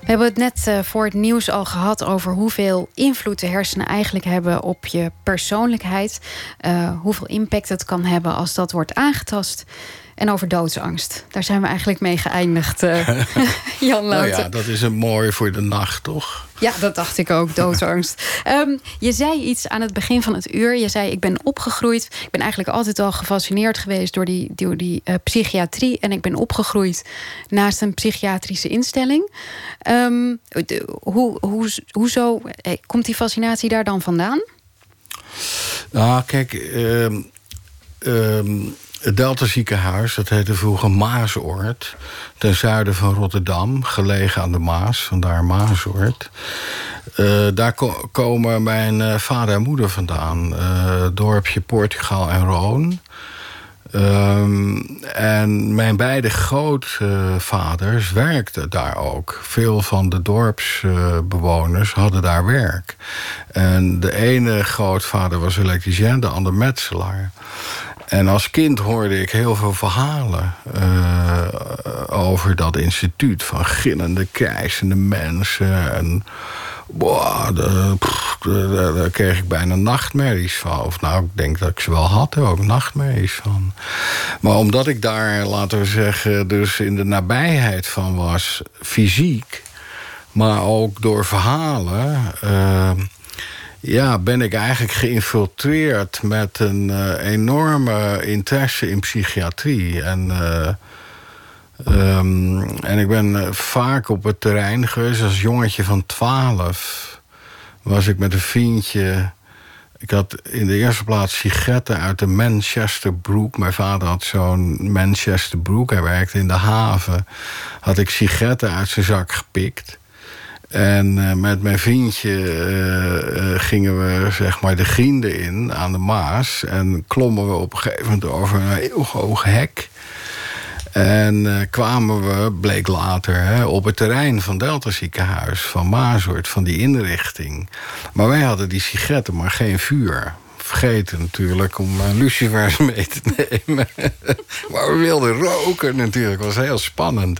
We hebben het net eh, voor het nieuws al gehad over hoeveel invloed de hersenen eigenlijk hebben op je persoonlijkheid. Uh, hoeveel impact het kan hebben als dat wordt aangetast. En over doodsangst. Daar zijn we eigenlijk mee geëindigd, uh, Jan Louter. Nou ja, dat is een mooi voor de nacht, toch? Ja, dat dacht ik ook, doodsangst. um, je zei iets aan het begin van het uur. Je zei, ik ben opgegroeid. Ik ben eigenlijk altijd al gefascineerd geweest door die, door die uh, psychiatrie. En ik ben opgegroeid naast een psychiatrische instelling. Um, de, hoe, hoe, hoezo hey, komt die fascinatie daar dan vandaan? Nou, kijk... Um, um, het Delta ziekenhuis, dat heette vroeger Maasoord... ten zuiden van Rotterdam, gelegen aan de Maas, vandaar Maasoord. Uh, daar ko komen mijn uh, vader en moeder vandaan. Uh, dorpje Portugal en Roon. Um, en mijn beide grootvaders werkten daar ook. Veel van de dorpsbewoners hadden daar werk. En de ene grootvader was elektricien, de ander metselaar. En als kind hoorde ik heel veel verhalen uh, over dat instituut. Van gillende, krijzende mensen. En boah, daar kreeg ik bijna nachtmerries van. Of nou, ik denk dat ik ze wel had, ook nachtmerries van. Maar omdat ik daar, laten we zeggen, dus in de nabijheid van was, fysiek... maar ook door verhalen... Uh, ja, ben ik eigenlijk geïnfiltreerd met een uh, enorme interesse in psychiatrie. En, uh, um, en ik ben vaak op het terrein geweest als jongetje van 12. Was ik met een vriendje. Ik had in de eerste plaats sigaretten uit de Manchester Brook. Mijn vader had zo'n Manchester Brook. Hij werkte in de haven. Had ik sigaretten uit zijn zak gepikt. En uh, met mijn vriendje uh, uh, gingen we zeg maar de grienden in aan de Maas. En klommen we op een gegeven moment over een heel hoog hek. En kwamen we, bleek later, hè, op het terrein van Delta ziekenhuis, van Maasoort, van die inrichting. Maar wij hadden die sigaretten, maar geen vuur vergeten natuurlijk om uh, lucifers mee te nemen. maar we wilden roken natuurlijk, was heel spannend.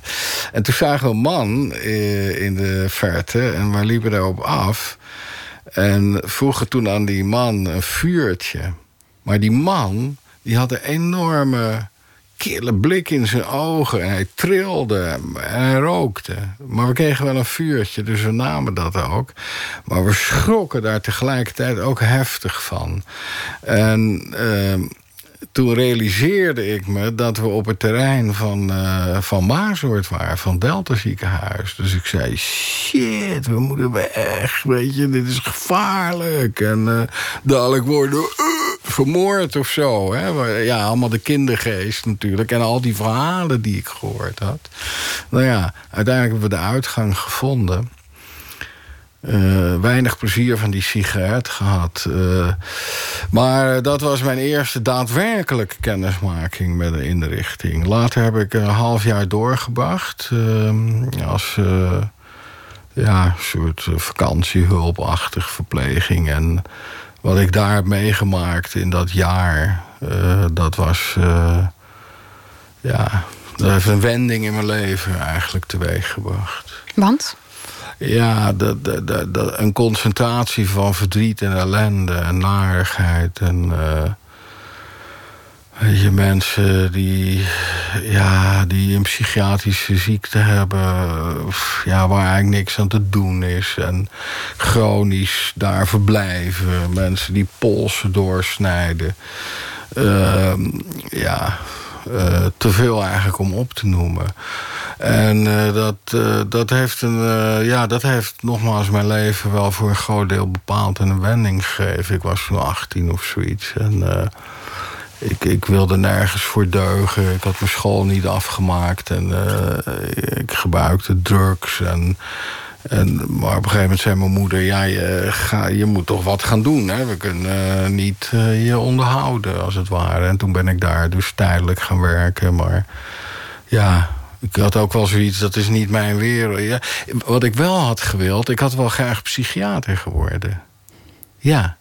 En toen zagen we een man uh, in de verte en we liepen daarop af. En vroegen toen aan die man een vuurtje. Maar die man, die had een enorme kille blik in zijn ogen. En hij trilde en hij rookte. Maar we kregen wel een vuurtje, dus we namen dat ook. Maar we schrokken daar tegelijkertijd ook heftig van. En uh, toen realiseerde ik me dat we op het terrein van, uh, van waren, van Delta ziekenhuis. Dus ik zei, shit, we moeten weg, weet je, dit is gevaarlijk. En uh, dadelijk worden we vermoord of zo. Hè? Ja, allemaal de kindergeest natuurlijk. En al die verhalen die ik gehoord had. Nou ja, uiteindelijk hebben we de uitgang gevonden. Uh, weinig plezier van die sigaret gehad. Uh, maar dat was mijn eerste daadwerkelijke kennismaking met de inrichting. Later heb ik een half jaar doorgebracht. Uh, als ja, soort vakantiehulpachtig verpleging. En wat ik daar heb meegemaakt in dat jaar... dat was... ja, dat heeft een wending in mijn leven eigenlijk teweeggebracht. Want? Ja, de, de, de, de, een concentratie van verdriet en ellende en narigheid. En uh, je, mensen die, ja, die een psychiatrische ziekte hebben... Ja, waar eigenlijk niks aan te doen is. En chronisch daar verblijven. Mensen die polsen doorsnijden. Uh, ja, uh, te veel eigenlijk om op te noemen. En eh, dat, eh, dat, heeft een, eh, ja, dat heeft nogmaals mijn leven wel voor een groot deel bepaald en een wending gegeven. Ik was toen 18 of zoiets. En ik, ik wilde nergens voor deugen. Ik had mijn school niet afgemaakt. En ik gebruikte drugs. En, en, maar op een gegeven moment zei mijn moeder... ja, je, ga, je moet toch wat gaan doen. Hè? We kunnen niet je onderhouden, als het ware. En toen ben ik daar dus tijdelijk gaan werken. Maar ja, ik had ook wel zoiets, dat is niet mijn wereld. Ja, wat ik wel had gewild, ik had wel graag psychiater geworden. Ja.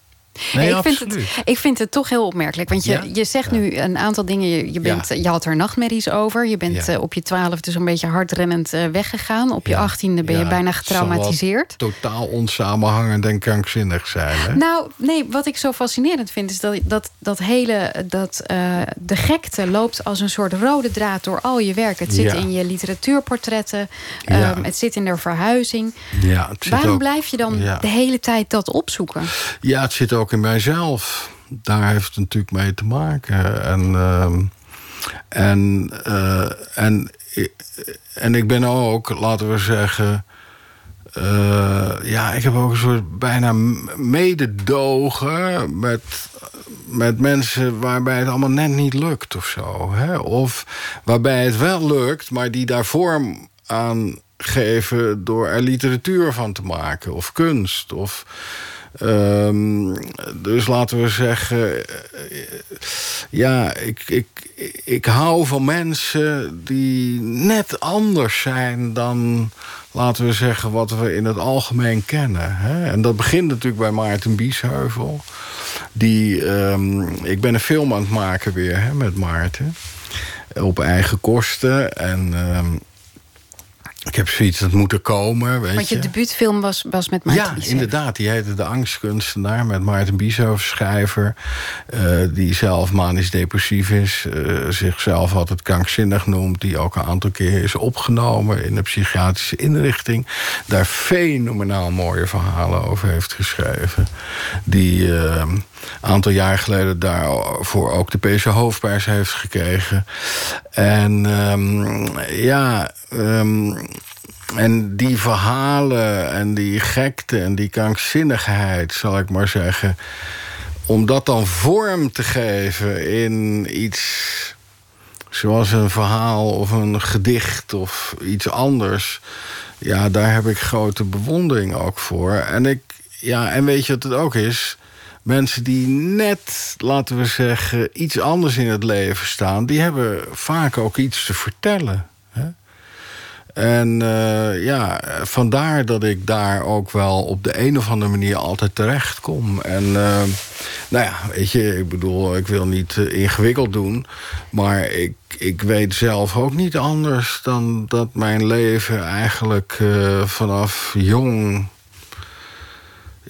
Nee, ik, vind het, ik vind het toch heel opmerkelijk. Want je, je zegt nu een aantal dingen. Je, je, bent, je had er nachtmerries over. Je bent uh, op je twaalfde zo'n beetje hardrennend uh, weggegaan. Op je achttiende ben je bijna getraumatiseerd. Totaal onsamenhangend en krankzinnig zijn. Hè? Nou, nee, wat ik zo fascinerend vind... is dat dat, dat hele... dat uh, de gekte loopt als een soort rode draad door al je werk. Het zit in je literatuurportretten. Um, het zit in de verhuizing. Waarom blijf je dan de hele tijd dat opzoeken? Ja, het zit ook ook in mijzelf. Daar heeft het natuurlijk mee te maken. En, uh, en, uh, en, en ik ben ook, laten we zeggen. Uh, ja, ik heb ook een soort bijna mededogen met, met mensen waarbij het allemaal net niet lukt of zo. Hè? Of waarbij het wel lukt, maar die daar vorm aan geven door er literatuur van te maken of kunst. Of, Um, dus laten we zeggen... ja, ik, ik, ik hou van mensen die net anders zijn dan... laten we zeggen, wat we in het algemeen kennen. Hè? En dat begint natuurlijk bij Maarten Biesheuvel. Die, um, ik ben een film aan het maken weer hè, met Maarten. Op eigen kosten. En... Um, ik heb zoiets dat moeten komen. Weet Want je, je debuutfilm was, was met Maarten Ja, inderdaad. Die heette De Angstkunstenaar met Maarten Bieshoff, schrijver. Uh, die zelf manisch depressief is. Uh, zichzelf altijd krankzinnig noemt. Die ook een aantal keer is opgenomen in een psychiatrische inrichting. Daar fenomenaal mooie verhalen over heeft geschreven. Die uh, een aantal jaar geleden daarvoor ook de PC Hoofdprijs heeft gekregen. En um, ja... Um, en die verhalen en die gekte en die krankzinnigheid, zal ik maar zeggen... om dat dan vorm te geven in iets zoals een verhaal of een gedicht of iets anders... ja, daar heb ik grote bewondering ook voor. En, ik, ja, en weet je wat het ook is? Mensen die net, laten we zeggen, iets anders in het leven staan... die hebben vaak ook iets te vertellen. Hè? En uh, ja, vandaar dat ik daar ook wel op de een of andere manier altijd terecht kom. En uh, nou ja, weet je, ik bedoel, ik wil niet uh, ingewikkeld doen. Maar ik, ik weet zelf ook niet anders dan dat mijn leven eigenlijk vanaf jong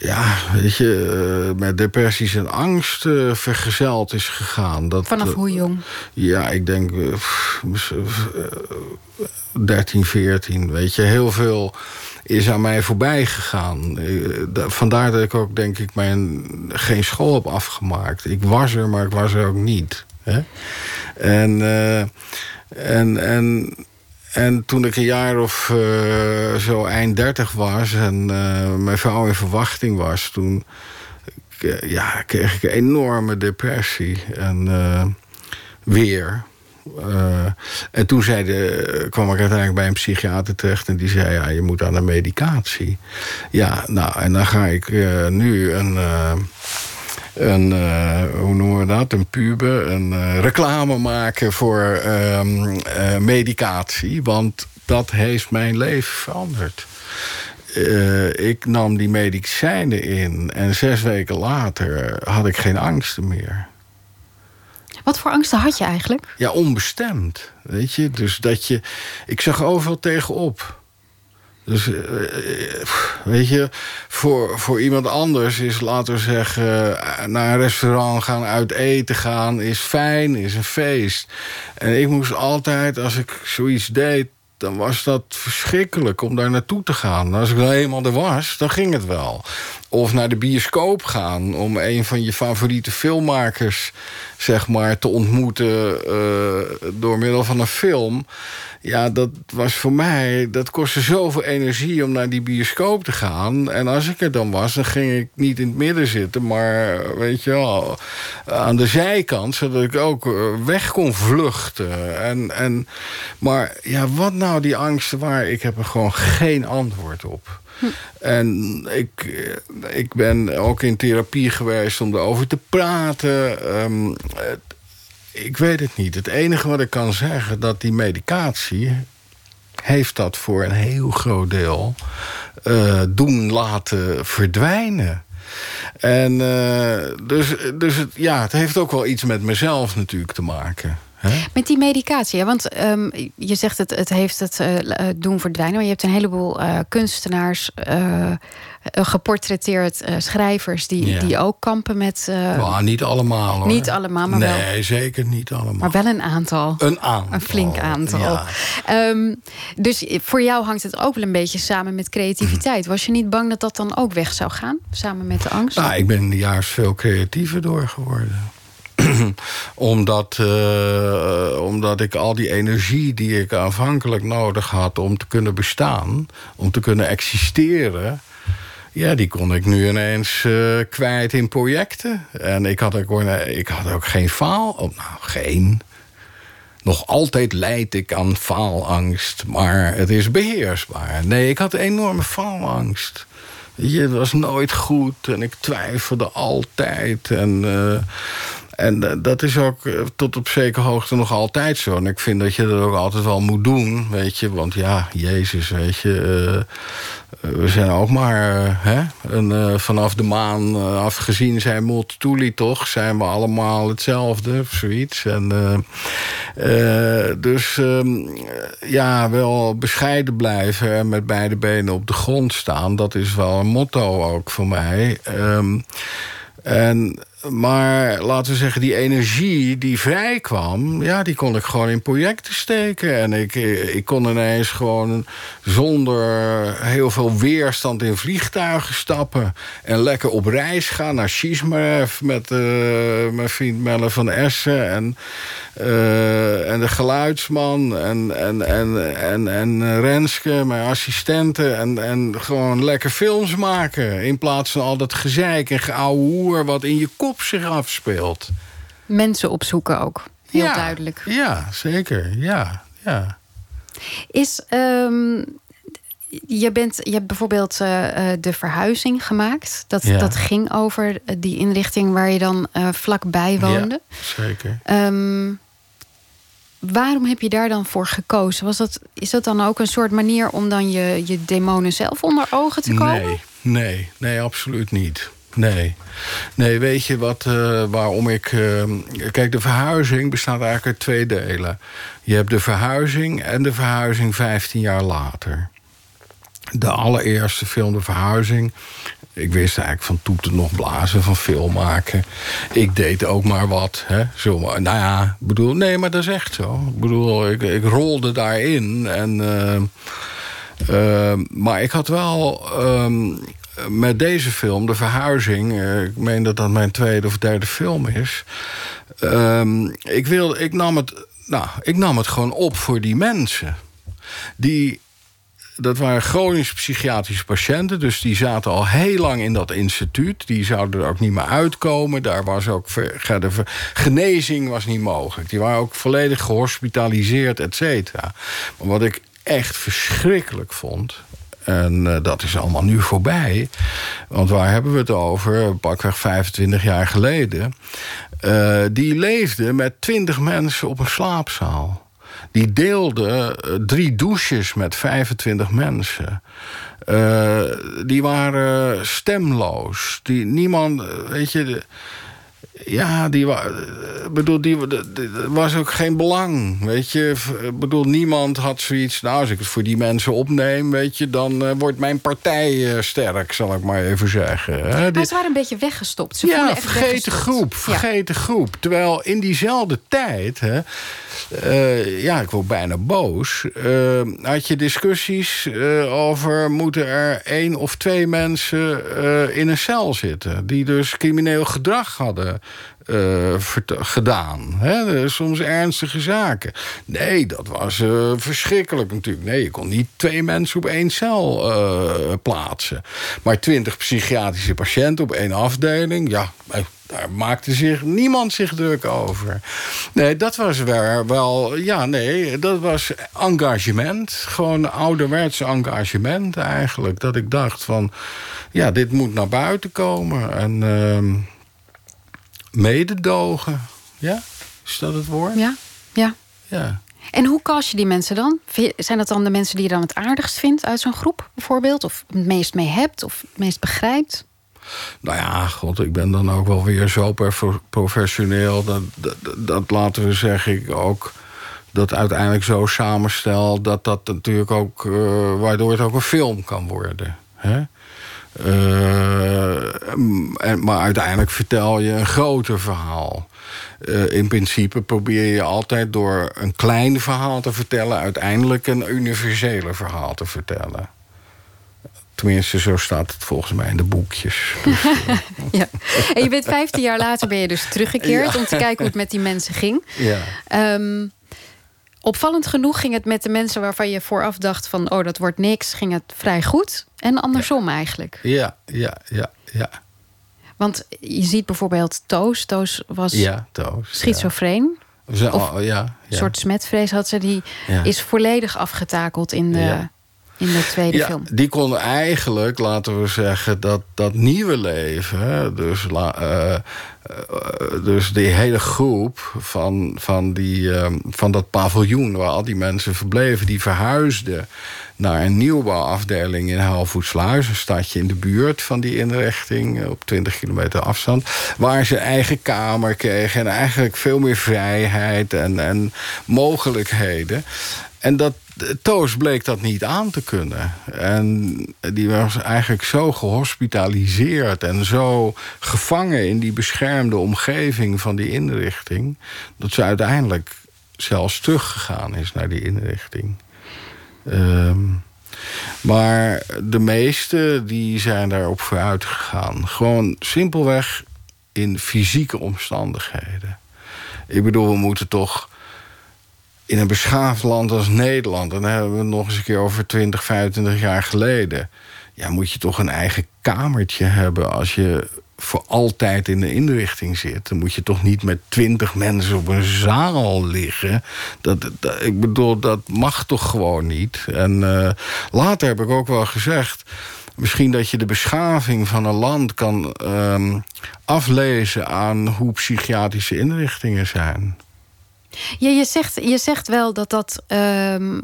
ja, weet je, met depressies en angst uh, vergezeld is gegaan. Dat, Vanaf hoe jong? ja, ik denk uh, 13, 14. Weet je, heel veel is aan mij voorbij gegaan. vandaar dat ik ook, denk ik, mijn, geen school heb afgemaakt. Ik was er, maar ik was er ook niet. Hè? En, uh, en, en en toen ik een jaar of uh, zo eind dertig was... en uh, mijn vrouw in verwachting was... toen uh, ja, kreeg ik een enorme depressie. En weer. en toen zei de, kwam ik uiteindelijk bij een psychiater terecht... en die zei, ja, je moet aan de medicatie. Ja, nou, en dan ga ik nu een een, uh, hoe noemen we dat, een puber, een uh, reclame maken voor um, uh, medicatie. Want dat heeft mijn leven veranderd. ik nam die medicijnen in en zes weken later had ik geen angsten meer. Wat voor angsten had je eigenlijk? Ja, onbestemd. Weet je, dus dat je. Ik zag overal tegenop. Dus uh, weet je, voor, voor iemand anders is, laten we zeggen, naar een restaurant gaan, uit eten gaan, is fijn, is een feest. En ik moest altijd, als ik zoiets deed, dan was dat verschrikkelijk om daar naartoe te gaan. Als ik dan eenmaal er was, dan ging het wel. Of naar de bioscoop gaan om een van je favoriete filmmakers zeg maar, te ontmoeten eh, door middel van een film. Ja, dat was voor mij, dat kostte zoveel energie om naar die bioscoop te gaan. En als ik er dan was, dan ging ik niet in het midden zitten, maar weet je wel, aan de zijkant, zodat ik ook eh, weg kon vluchten. En, en, maar ja, wat nou die angsten waren, ik heb er gewoon geen antwoord op. En ik, eh, ik ben ook in therapie geweest om erover te praten. Um, ik weet het niet. Het enige wat ik kan zeggen... dat die medicatie heeft dat voor een heel groot deel... Uh, doen laten verdwijnen. En uh, dus, dus het, ja, het heeft ook wel iets met mezelf natuurlijk te maken. Met die medicatie, want um, je zegt het, het heeft het uh, doen verdwijnen. Maar je hebt een heleboel uh, kunstenaars, uh, geportretteerd schrijvers... Die, die ook kampen met... Nou, niet allemaal hoor. Niet allemaal, maar nee, wel... Nee, zeker niet allemaal. Maar wel een aantal. Een aantal. Een flink aantal. Ja. Um, dus voor jou hangt het ook wel een beetje samen met creativiteit. Was je niet bang dat dat dan ook weg zou gaan? Samen met de angst? Nou, ik ben juist veel creatiever door geworden omdat, uh, omdat ik al die energie die ik aanvankelijk nodig had om te kunnen bestaan, om te kunnen existeren. Ja, die kon ik nu ineens uh, kwijt in projecten. En ik had ook, ik had ook geen faal. Oh, nou, geen. Nog altijd leid ik aan faalangst. Maar het is beheersbaar. Nee, ik had enorme faalangst. Je, was nooit goed en ik twijfelde altijd. En en uh, dat is ook uh, tot op zekere hoogte nog altijd zo. En ik vind dat je dat ook altijd wel moet doen, weet je. Want ja, Jezus, weet je... Uh, we zijn ook maar, hè? En, vanaf de maan afgezien zijn multituli toch... zijn we allemaal hetzelfde, of zoiets. En, dus ehm, ja, wel bescheiden blijven... en met beide benen op de grond staan... dat is wel een motto ook voor mij... Um, en maar laten we zeggen, die energie die vrij kwam... ja, die kon ik gewoon in projecten steken. En ik, ik kon ineens gewoon zonder heel veel weerstand in vliegtuigen stappen... en lekker op reis gaan naar Shismarev met uh, mijn vriend Melle van Essen... en, uh, en de geluidsman en, en, en, en, en Renske, mijn assistenten... En, en gewoon lekker films maken... in plaats van al dat gezeik en geouwe hoer wat in je kop zich afspeelt. Mensen opzoeken ook, heel ja, duidelijk. Ja, zeker. Ja, ja. Is, um, je, bent, je hebt bijvoorbeeld uh, de verhuizing gemaakt. Dat, ja. dat ging over die inrichting waar je dan uh, vlakbij woonde. Ja, zeker. Um, waarom heb je daar dan voor gekozen? Was dat, is dat dan ook een soort manier om dan je, je demonen zelf onder ogen te komen? Nee, nee, nee absoluut niet. Nee. Nee, weet je wat, uh, waarom ik... Uh, kijk, de verhuizing bestaat eigenlijk uit twee delen. Je hebt de verhuizing en de verhuizing 15 jaar later. De allereerste film, de verhuizing... Ik wist eigenlijk van toeten nog blazen, van film maken. Ik deed ook maar wat. Hè? Zo, nou ja, bedoel, nee, maar dat is echt zo. Ik bedoel, ik, ik rolde daarin. En, uh, maar ik had wel ehm, met deze film, de verhuizing... Uh, ik meen dat dat mijn tweede of derde film is... Um, ik, wilde, ik, nam het, nou, ik nam het gewoon op voor die mensen. Die, dat waren chronisch psychiatrische patiënten... dus die zaten al heel lang in dat instituut. Die zouden er ook niet meer uitkomen. Daar was ook de genezing was niet mogelijk. Die waren ook volledig gehospitaliseerd, et cetera. Maar wat ik echt verschrikkelijk vond... En uh, dat is allemaal nu voorbij. Want waar hebben we het over? Pakweg 25 jaar geleden. Uh, die leefde met 20 mensen op een slaapzaal. Die deelde uh, drie douches met 25 mensen. die waren stemloos. Die, niemand, weet je... Ja, die, eh, bedoel, die, de- de- er was ook geen belang, weet je. Ik bedoel, niemand had zoiets... nou, als ik het voor die mensen opneem, weet je... dan eh, wordt mijn partij eh, sterk, zal ik maar even zeggen. Hè. Maar ze waren een beetje weggestopt. Ze ja, vergeten weggestopt. groep, Ja. vergeten groep. Terwijl in diezelfde tijd, hè, eh, ja, ik word bijna boos... eh, had je discussies eh, over... moeten er één of twee mensen eh, in een cel zitten... die dus crimineel gedrag hadden eh, vert- gedaan. Hè? Soms ernstige zaken. Nee, dat was eh, verschrikkelijk natuurlijk. Nee, je kon niet twee mensen op één cel eh, plaatsen. Maar twintig psychiatrische patiënten op één afdeling... ja, eh, daar maakte zich niemand zich druk over. Nee, dat was wel, wel... Ja, nee, dat was engagement. Gewoon ouderwets engagement eigenlijk. Dat ik dacht van... Ja, dit moet naar buiten komen. En... mededogen. Ja? Is dat het woord? Ja, ja. Ja. En hoe cast je die mensen dan? Zijn dat dan de mensen die je dan het aardigst vindt uit zo'n groep, bijvoorbeeld? Of het meest mee hebt, of het meest begrijpt? Nou ja, god, ik ben dan ook wel weer zo professioneel. Dat, dat, dat laten we zeggen, ik ook dat uiteindelijk zo samenstel... dat dat natuurlijk ook, eh, waardoor het ook een film kan worden. Hè? Eh, en, maar uiteindelijk vertel je een groter verhaal. Eh, in principe probeer je altijd door een klein verhaal te vertellen... uiteindelijk een universele verhaal te vertellen. Tenminste, zo staat het volgens mij in de boekjes. Dus, Ja. En je bent 15 jaar later ben je dus teruggekeerd Ja. om te kijken hoe het met die mensen ging. ja. Ehm, opvallend genoeg ging het met de mensen waarvan je vooraf dacht van oh dat wordt niks, ging het vrij goed. En andersom eigenlijk. Ja, ja, ja, ja. Want je ziet bijvoorbeeld Toos. Toos was Ja, Toos. schizofreen. Ja. Of oh, ja, Een ja. soort smetvrees had ze. Die is volledig afgetakeld in de. In de tweede ja, film. die konden eigenlijk, laten we zeggen, dat, dat nieuwe leven... dus, la, eh, eh, dus die hele groep van, van, die, eh, van dat paviljoen... waar al die mensen verbleven, die verhuisden naar een nieuwbouwafdeling in Helvoetsluis. Een stadje in de buurt van die inrichting, eh, op 20 kilometer afstand. Waar ze eigen kamer kregen en eigenlijk veel meer vrijheid en, en mogelijkheden. En dat, Toos bleek dat niet aan te kunnen. En die was eigenlijk zo gehospitaliseerd en zo gevangen in die beschermde omgeving van die inrichting. dat ze uiteindelijk zelfs teruggegaan is naar die inrichting. Ehm, maar de meesten die zijn daarop vooruit gegaan. Gewoon simpelweg in fysieke omstandigheden. Ik bedoel, we moeten toch in een beschaafd land als Nederland... dan hebben we het nog eens een keer over 20, 25 jaar geleden... ja, moet je toch een eigen kamertje hebben als je voor altijd in de inrichting zit. Dan moet je toch niet met twintig mensen op een zaal liggen. Dat- ik bedoel, dat mag toch gewoon niet. En eh, later heb ik ook wel gezegd... Misschien dat je de beschaving van een land kan ehm, aflezen aan hoe psychiatrische inrichtingen zijn. Ja, je, zegt, je zegt wel dat dat, ehm,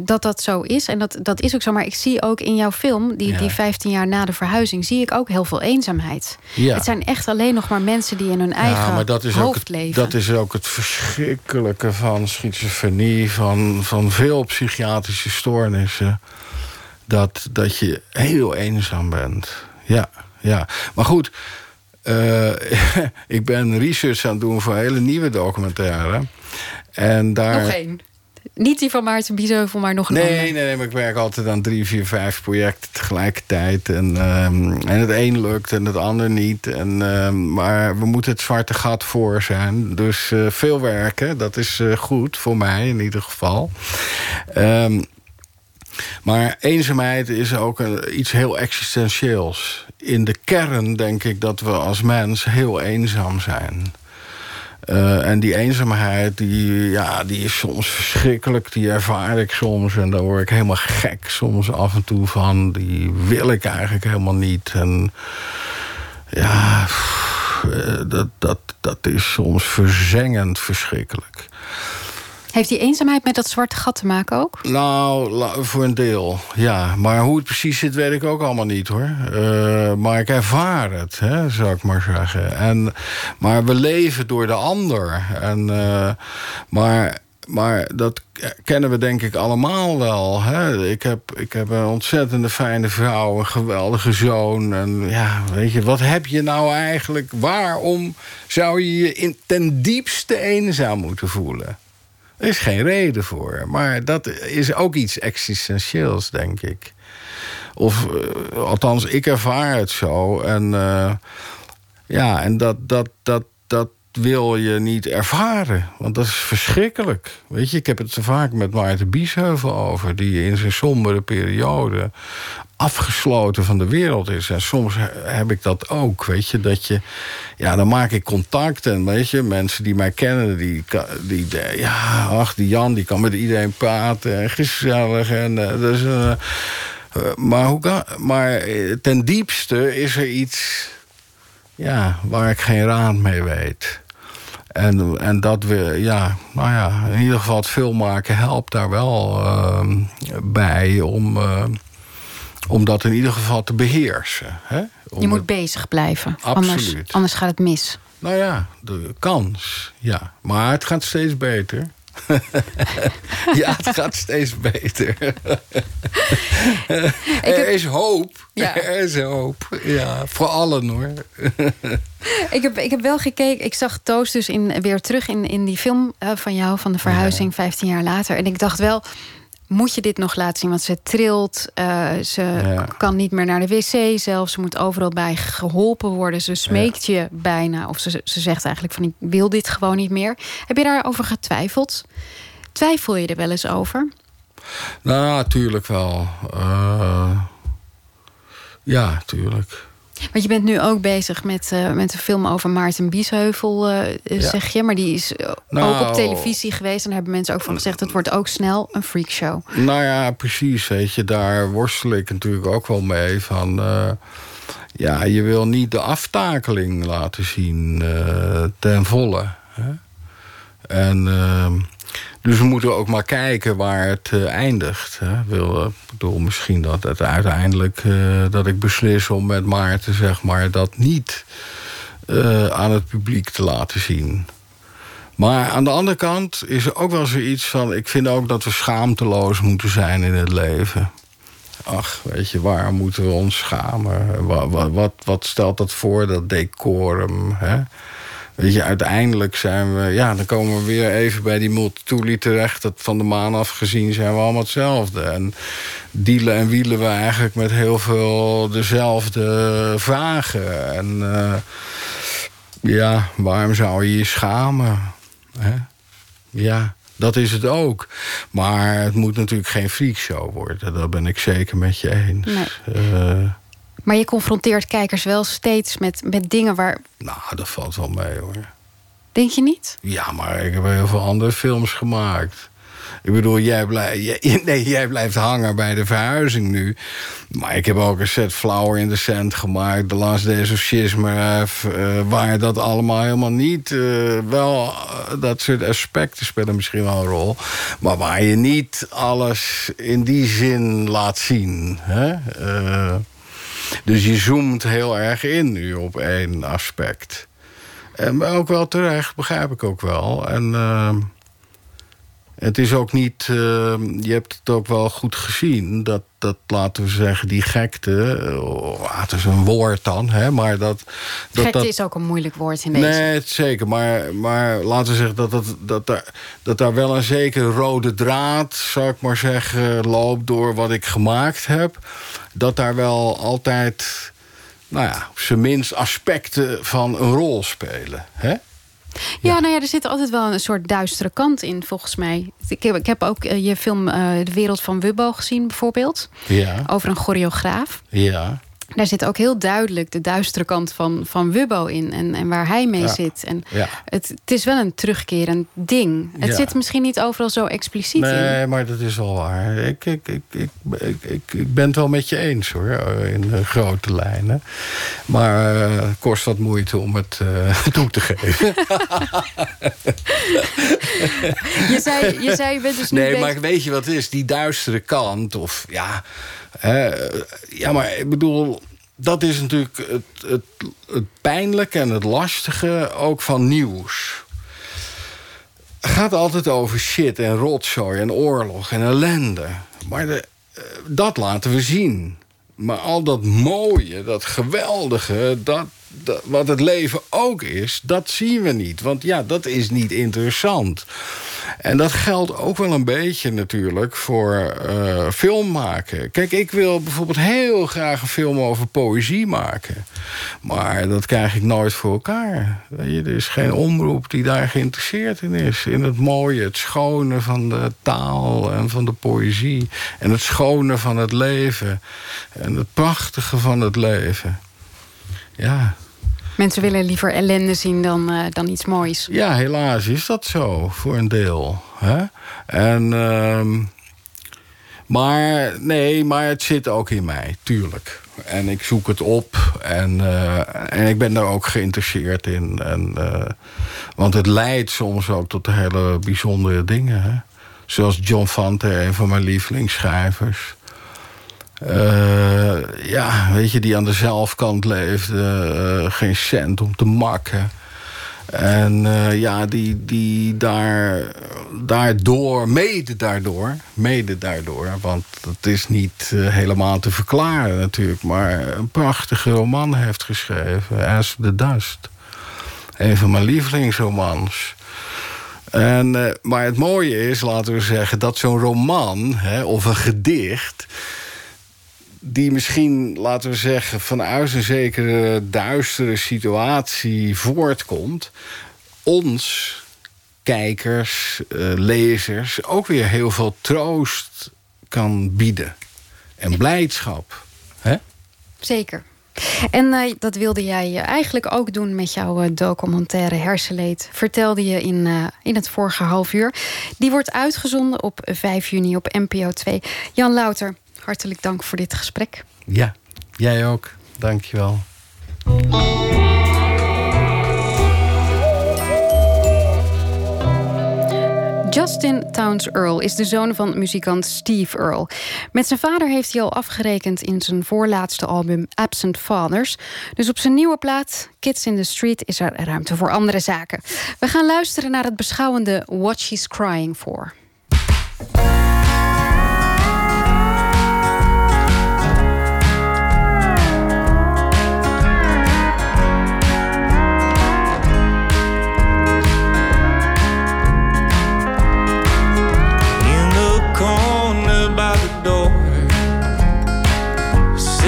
dat dat zo is. En dat, dat is ook zo. Maar ik zie ook in jouw film, die, Ja. die 15 jaar na de verhuizing, zie ik ook heel veel eenzaamheid. Ja. Het zijn echt alleen nog maar mensen die in hun eigen ja, maar dat is, ook hoofd het, leven. dat is ook het verschrikkelijke van schizofrenie, van, van veel psychiatrische stoornissen. Dat, dat je heel eenzaam bent. Ja, ja. Maar goed, eh, ik ben research aan het doen voor hele nieuwe documentaire. En daar... Nog één. Niet die van Maarten Biesheuvel, maar nog een Nee, nee, nee, maar ik werk altijd aan drie, vier, vijf projecten tegelijkertijd. En, ehm, en het een lukt en het ander niet. En, ehm, maar we moeten het zwarte gat voor zijn. Dus eh, veel werken, dat is eh, goed voor mij in ieder geval. Ehm, maar eenzaamheid is ook een, iets heel existentieels. In de kern denk ik dat we als mens heel eenzaam zijn. Eh, en die eenzaamheid, die, ja, die is soms verschrikkelijk. Die ervaar ik soms en daar word ik helemaal gek soms af en toe van. Die wil ik eigenlijk helemaal niet. En ja, eh, dat, dat, dat is soms verzengend verschrikkelijk. Heeft die eenzaamheid met dat zwarte gat te maken ook? Nou, voor een deel, ja. Maar hoe het precies zit, weet ik ook allemaal niet, hoor. Eh, maar ik ervaar het, hè, zou ik maar zeggen. En, maar we leven door de ander. En, eh, maar, maar dat kennen we denk ik allemaal wel. Hè? Ik, heb, ik heb een ontzettende fijne vrouw, een geweldige zoon. En ja, weet je, wat heb je nou eigenlijk... waarom zou je je in, ten diepste eenzaam moeten voelen? Er is geen reden voor. Maar dat is ook iets existentieels, denk ik. Of eh, althans, ik ervaar het zo. En uh, ja, en dat, dat, dat, dat wil je niet ervaren. Want dat is verschrikkelijk. Weet je, ik heb het zo vaak met Maarten Biesheuvel over... die in zijn sombere periode afgesloten van de wereld is. En soms heb ik dat ook, weet je. Dat je, ja, dan maak ik contact en weet je, mensen die mij kennen, die, die ja, ach, die Jan, die kan met iedereen praten en gezellig. En, uh, dus, uh, maar, hoe maar ten diepste is er iets, ja, waar ik geen raad mee weet. En, en dat we, ja, nou ja, in ieder geval het filmmaken helpt daar wel uh, bij om om dat in ieder geval te beheersen. Hè? Om je moet bezig blijven. Absoluut. Anders, anders gaat het mis. Nou ja, de kans. Ja. Maar het gaat steeds beter. ja, het gaat steeds beter. er is hoop. Ja. Er is hoop. Ja, voor allen hoor. ik, heb, ik heb wel gekeken. Ik zag Toos dus in, weer terug in, in die film uh, van jou, van de verhuizing, ja. 15 jaar later. En ik dacht wel moet je dit nog laten zien? Want ze trilt, uh, ze ja. kan niet meer naar de wc zelfs. Ze moet overal bij geholpen worden. Ze smeekt ja. je bijna. Of ze, ze zegt eigenlijk van ik wil dit gewoon niet meer. Heb je daarover getwijfeld? Twijfel je er wel eens over? Nou, natuurlijk wel. Uh, ja, tuurlijk. Want je bent nu ook bezig met, uh, met een film over Maarten Biesheuvel, uh, ja. zeg je. Maar die is nou, ook op televisie geweest. En daar hebben mensen ook van gezegd... het wordt ook snel een freakshow. Nou ja, precies. Weet je, daar worstel ik natuurlijk ook wel mee. Van, uh, ja, je wil niet de aftakeling laten zien ten volle. Hè? En... dus we moeten ook maar kijken waar het uh, eindigt. Hè. Wil, uh, bedoel, misschien dat het uiteindelijk uh, dat ik beslis om met Maarten zeg maar, dat niet aan het publiek te laten zien. Maar aan de andere kant is er ook wel zoiets van... ik vind ook dat we schaamteloos moeten zijn in het leven. Ach, weet je, waar moeten we ons schamen? Wat, wat, wat, wat stelt dat voor, dat decorum, hè? Weet je, uiteindelijk zijn we... Ja, dan komen we weer even bij die multitooli terecht. Dat van de maan af gezien zijn we allemaal hetzelfde. En dealen en wielen we eigenlijk met heel veel dezelfde vragen. En uh, ja, waarom zou je je schamen? Hè? Ja, dat is het ook. Maar het moet natuurlijk geen freakshow worden. Dat ben ik zeker met je eens. Nee. Uh, maar je confronteert kijkers wel steeds met, met dingen waar. Nou, dat valt wel mee hoor. Denk je niet? Ja, maar ik heb heel veel andere films gemaakt. Ik bedoel, jij, blij, jij, nee, jij blijft hangen bij de verhuizing nu. Maar ik heb ook een set Flower in the Sand gemaakt. The Last Days of Shizmarev. Uh, waar dat allemaal helemaal niet... Uh, wel, uh, dat soort aspecten spelen misschien wel een rol. Maar waar je niet alles in die zin laat zien. Hè? Dus je zoomt heel erg in nu op één aspect. En ook wel terecht, begrijp ik ook wel. En uh, het is ook niet... Uh, je hebt het ook wel goed gezien. Dat, dat laten we zeggen, die gekte... Oh, het is een woord dan, hè, maar dat... dat gekte dat, is ook een moeilijk woord in deze. Nee, zeker. Maar, maar laten we zeggen dat, dat, dat, daar, dat daar wel een zekere rode draad... zou ik maar zeggen, loopt door wat ik gemaakt heb dat daar wel altijd, nou ja, op zijn minst aspecten van een rol spelen. Hè? Ja, ja, nou ja, er zit altijd wel een soort duistere kant in, volgens mij. Ik heb, ik heb ook uh, je film uh, De Wereld van Wubbo gezien, bijvoorbeeld. Ja. Over een choreograaf. Ja. Daar zit ook heel duidelijk de duistere kant van, van Wubbo in. En, en waar hij mee Ja. zit. En Ja. het, het is wel een terugkerend ding. Het Ja. zit misschien niet overal zo expliciet in. Nee, maar dat is wel waar. Ik, ik, ik, ik, ik, ik, ben het wel met je eens hoor, eh, in de grote lijnen. Maar eh, het kost wat moeite om het eh, toe te geven. Je zei, je zei, je bent dus nu Nee, bezig- maar weet je wat het is? Die duistere kant, of ja... hè, ja, maar ik bedoel, dat is natuurlijk het, het, het pijnlijke en het lastige ook van nieuws. Het gaat altijd over shit en rotzooi en oorlog en ellende. Maar de, eh, dat laten we zien. Maar al dat mooie, dat geweldige, dat, dat, wat het leven ook is, dat zien we niet. Want ja, dat is niet interessant. En dat geldt ook wel een beetje natuurlijk voor eh, film maken. Kijk, ik wil bijvoorbeeld heel graag een film over poëzie maken. Maar dat krijg ik nooit voor elkaar. Er is geen omroep die daar geïnteresseerd in is. In het mooie, het schone van de taal en van de poëzie. En het schone van het leven. En het prachtige van het leven. Ja. Mensen willen liever ellende zien dan, eh, dan iets moois. Ja, helaas is dat zo, voor een deel. Hè? En, ehm, maar nee, maar het zit ook in mij, tuurlijk. En ik zoek het op en, eh, en ik ben daar ook geïnteresseerd in. En, eh, want het leidt soms ook tot hele bijzondere dingen. Hè? Zoals John Fante, een van mijn lievelingsschrijvers. Eh, ja, weet je, die aan de zelfkant leefde. eh, geen cent om te makken. En eh, ja, die, die daar, daardoor, mede daardoor, mede daardoor... want het is niet helemaal te verklaren natuurlijk... maar een prachtige roman heeft geschreven, As the Dust. Een van mijn lievelingsromans. En, maar het mooie is, laten we zeggen, dat zo'n roman hè, of een gedicht die misschien, laten we zeggen, vanuit een zekere duistere situatie voortkomt, ons, kijkers, eh, lezers, ook weer heel veel troost kan bieden. En blijdschap. Hè? Zeker. En eh, dat wilde jij eh, eigenlijk ook doen met jouw documentaire Hersenleed. Vertelde je in, in het vorige half uur. Die wordt uitgezonden op 5 juni op NPO 2. Jan Louter, hartelijk dank voor dit gesprek. Ja, jij ook. Dankjewel. Justin Towns Earl is de zoon van muzikant Steve Earl. Met zijn vader heeft hij al afgerekend in zijn voorlaatste album Absent Fathers. Dus op zijn nieuwe plaat Kids in the Street is er ruimte voor andere zaken. We gaan luisteren naar het beschouwende What She's Crying For.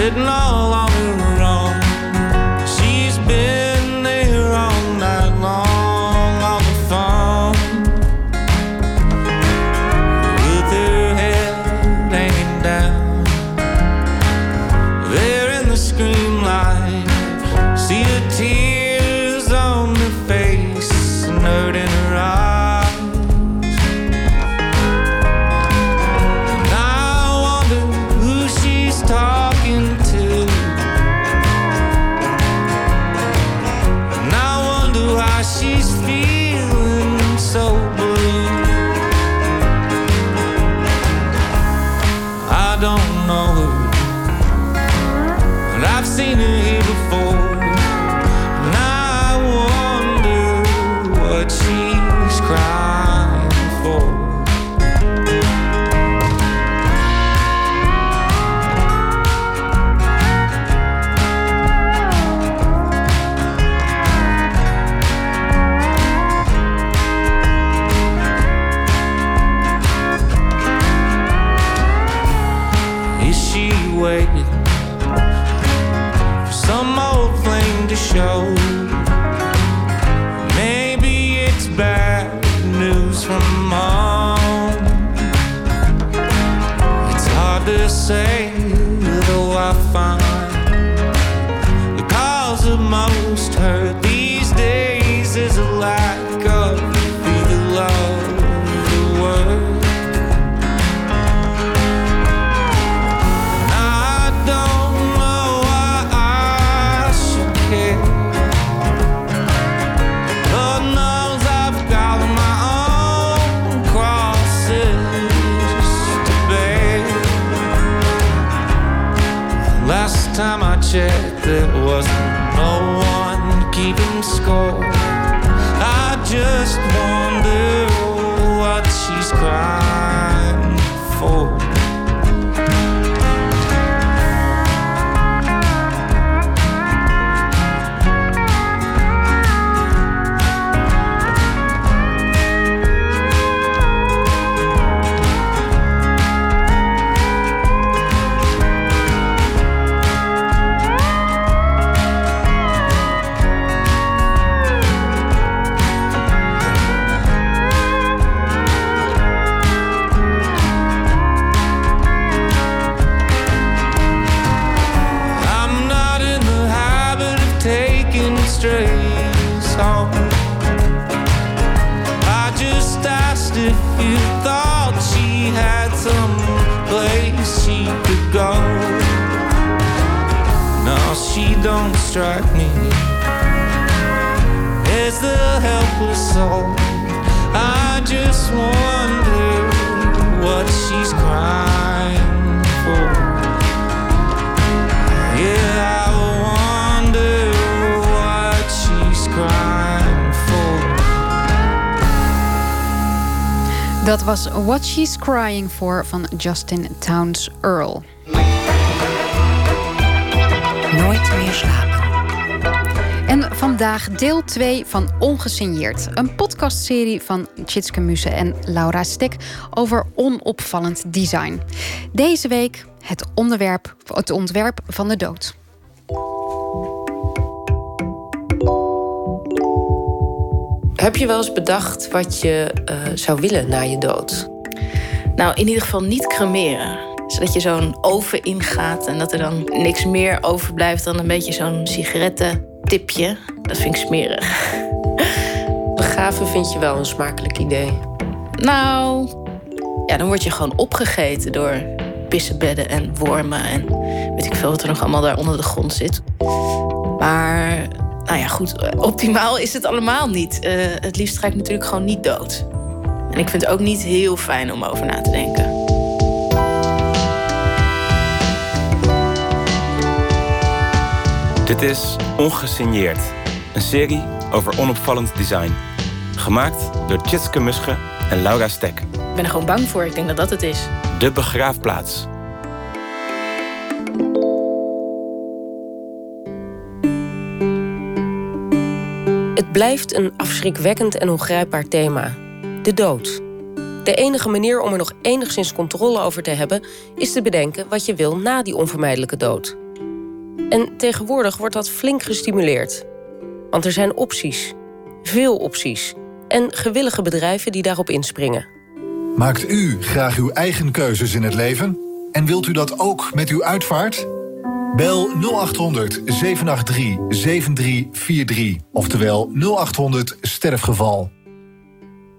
didn't score. I just wonder She's Crying For van Justin Towns Earl. Nooit meer slapen. En vandaag deel 2 van Ongesigneerd. Een podcastserie van Tjitske Muse en Laura Stek over onopvallend design. Deze week het, onderwerp, het ontwerp van de dood. Heb je wel eens bedacht wat je eh, zou willen na je dood? Nou, in ieder geval niet cremeren. Zodat je zo'n oven ingaat en dat er dan niks meer overblijft dan een beetje zo'n sigarettentipje. Dat vind ik smerig. Begraven vind je wel een smakelijk idee. Nou, ja, dan word je gewoon opgegeten door pissenbedden en wormen en weet ik veel wat er nog allemaal daar onder de grond zit. Maar, nou ja, goed, optimaal is het allemaal niet. Eh, het liefst ga ik natuurlijk gewoon niet dood. En ik vind het ook niet heel fijn om over na te denken. Dit is Ongesigneerd, een serie over onopvallend design. Gemaakt door Tjitske Musche en Laura Stek. Ik ben er gewoon bang voor. Ik denk dat dat het is. De begraafplaats. Het blijft een afschrikwekkend en ongrijpbaar thema. De dood. De enige manier om er nog enigszins controle over te hebben... is te bedenken wat je wil na die onvermijdelijke dood. En tegenwoordig wordt dat flink gestimuleerd. Want er zijn opties. Veel opties. En gewillige bedrijven die daarop inspringen. Maakt u graag uw eigen keuzes in het leven? En wilt u dat ook met uw uitvaart? Bel 0800 783 7343, oftewel 0800 sterfgeval.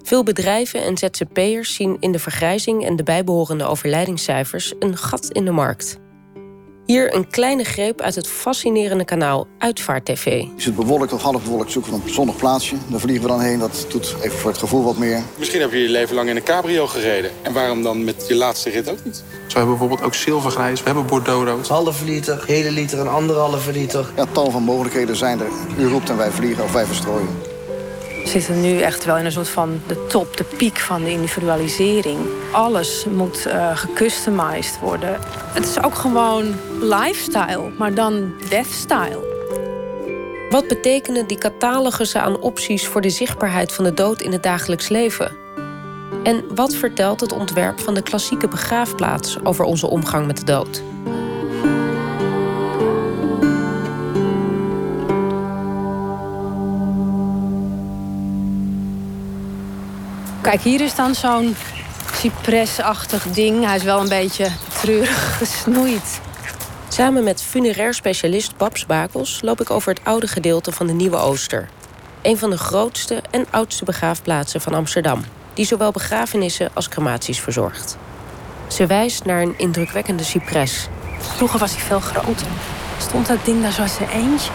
Veel bedrijven en ZZP'ers zien in de vergrijzing en de bijbehorende overlijdingscijfers een gat in de markt. Hier een kleine greep uit het fascinerende kanaal Uitvaart TV. Je zit bewolkt of half bewolkt, zoeken we een zonnig plaatsje. Daar vliegen we dan heen, dat doet even voor het gevoel wat meer. Misschien heb je je leven lang in een cabrio gereden. En waarom dan met je laatste rit ook niet? Zo hebben we bijvoorbeeld ook zilvergrijs, we hebben bordeauxrood. Halve liter, hele liter en anderhalve liter. Ja, tal van mogelijkheden zijn er. U roept en wij vliegen of wij verstrooien. We zitten nu echt wel in een soort van de top, de piek van de individualisering. Alles moet uh, gecustomized worden. Het is ook gewoon lifestyle, maar dan deathstyle. Wat betekenen die catalogussen aan opties voor de zichtbaarheid van de dood in het dagelijks leven? En wat vertelt het ontwerp van de klassieke begraafplaats over onze omgang met de dood? Kijk, hier is dan zo'n cipresachtig ding. Hij is wel een beetje treurig gesnoeid. Samen met funerair specialist Babs Bakels loop ik over het oude gedeelte van de Nieuwe Ooster. Een van de grootste en oudste begraafplaatsen van Amsterdam, die zowel begrafenissen als crematies verzorgt. Ze wijst naar een indrukwekkende cipres. Vroeger was hij veel groter. Stond dat ding daar zoals een eentje?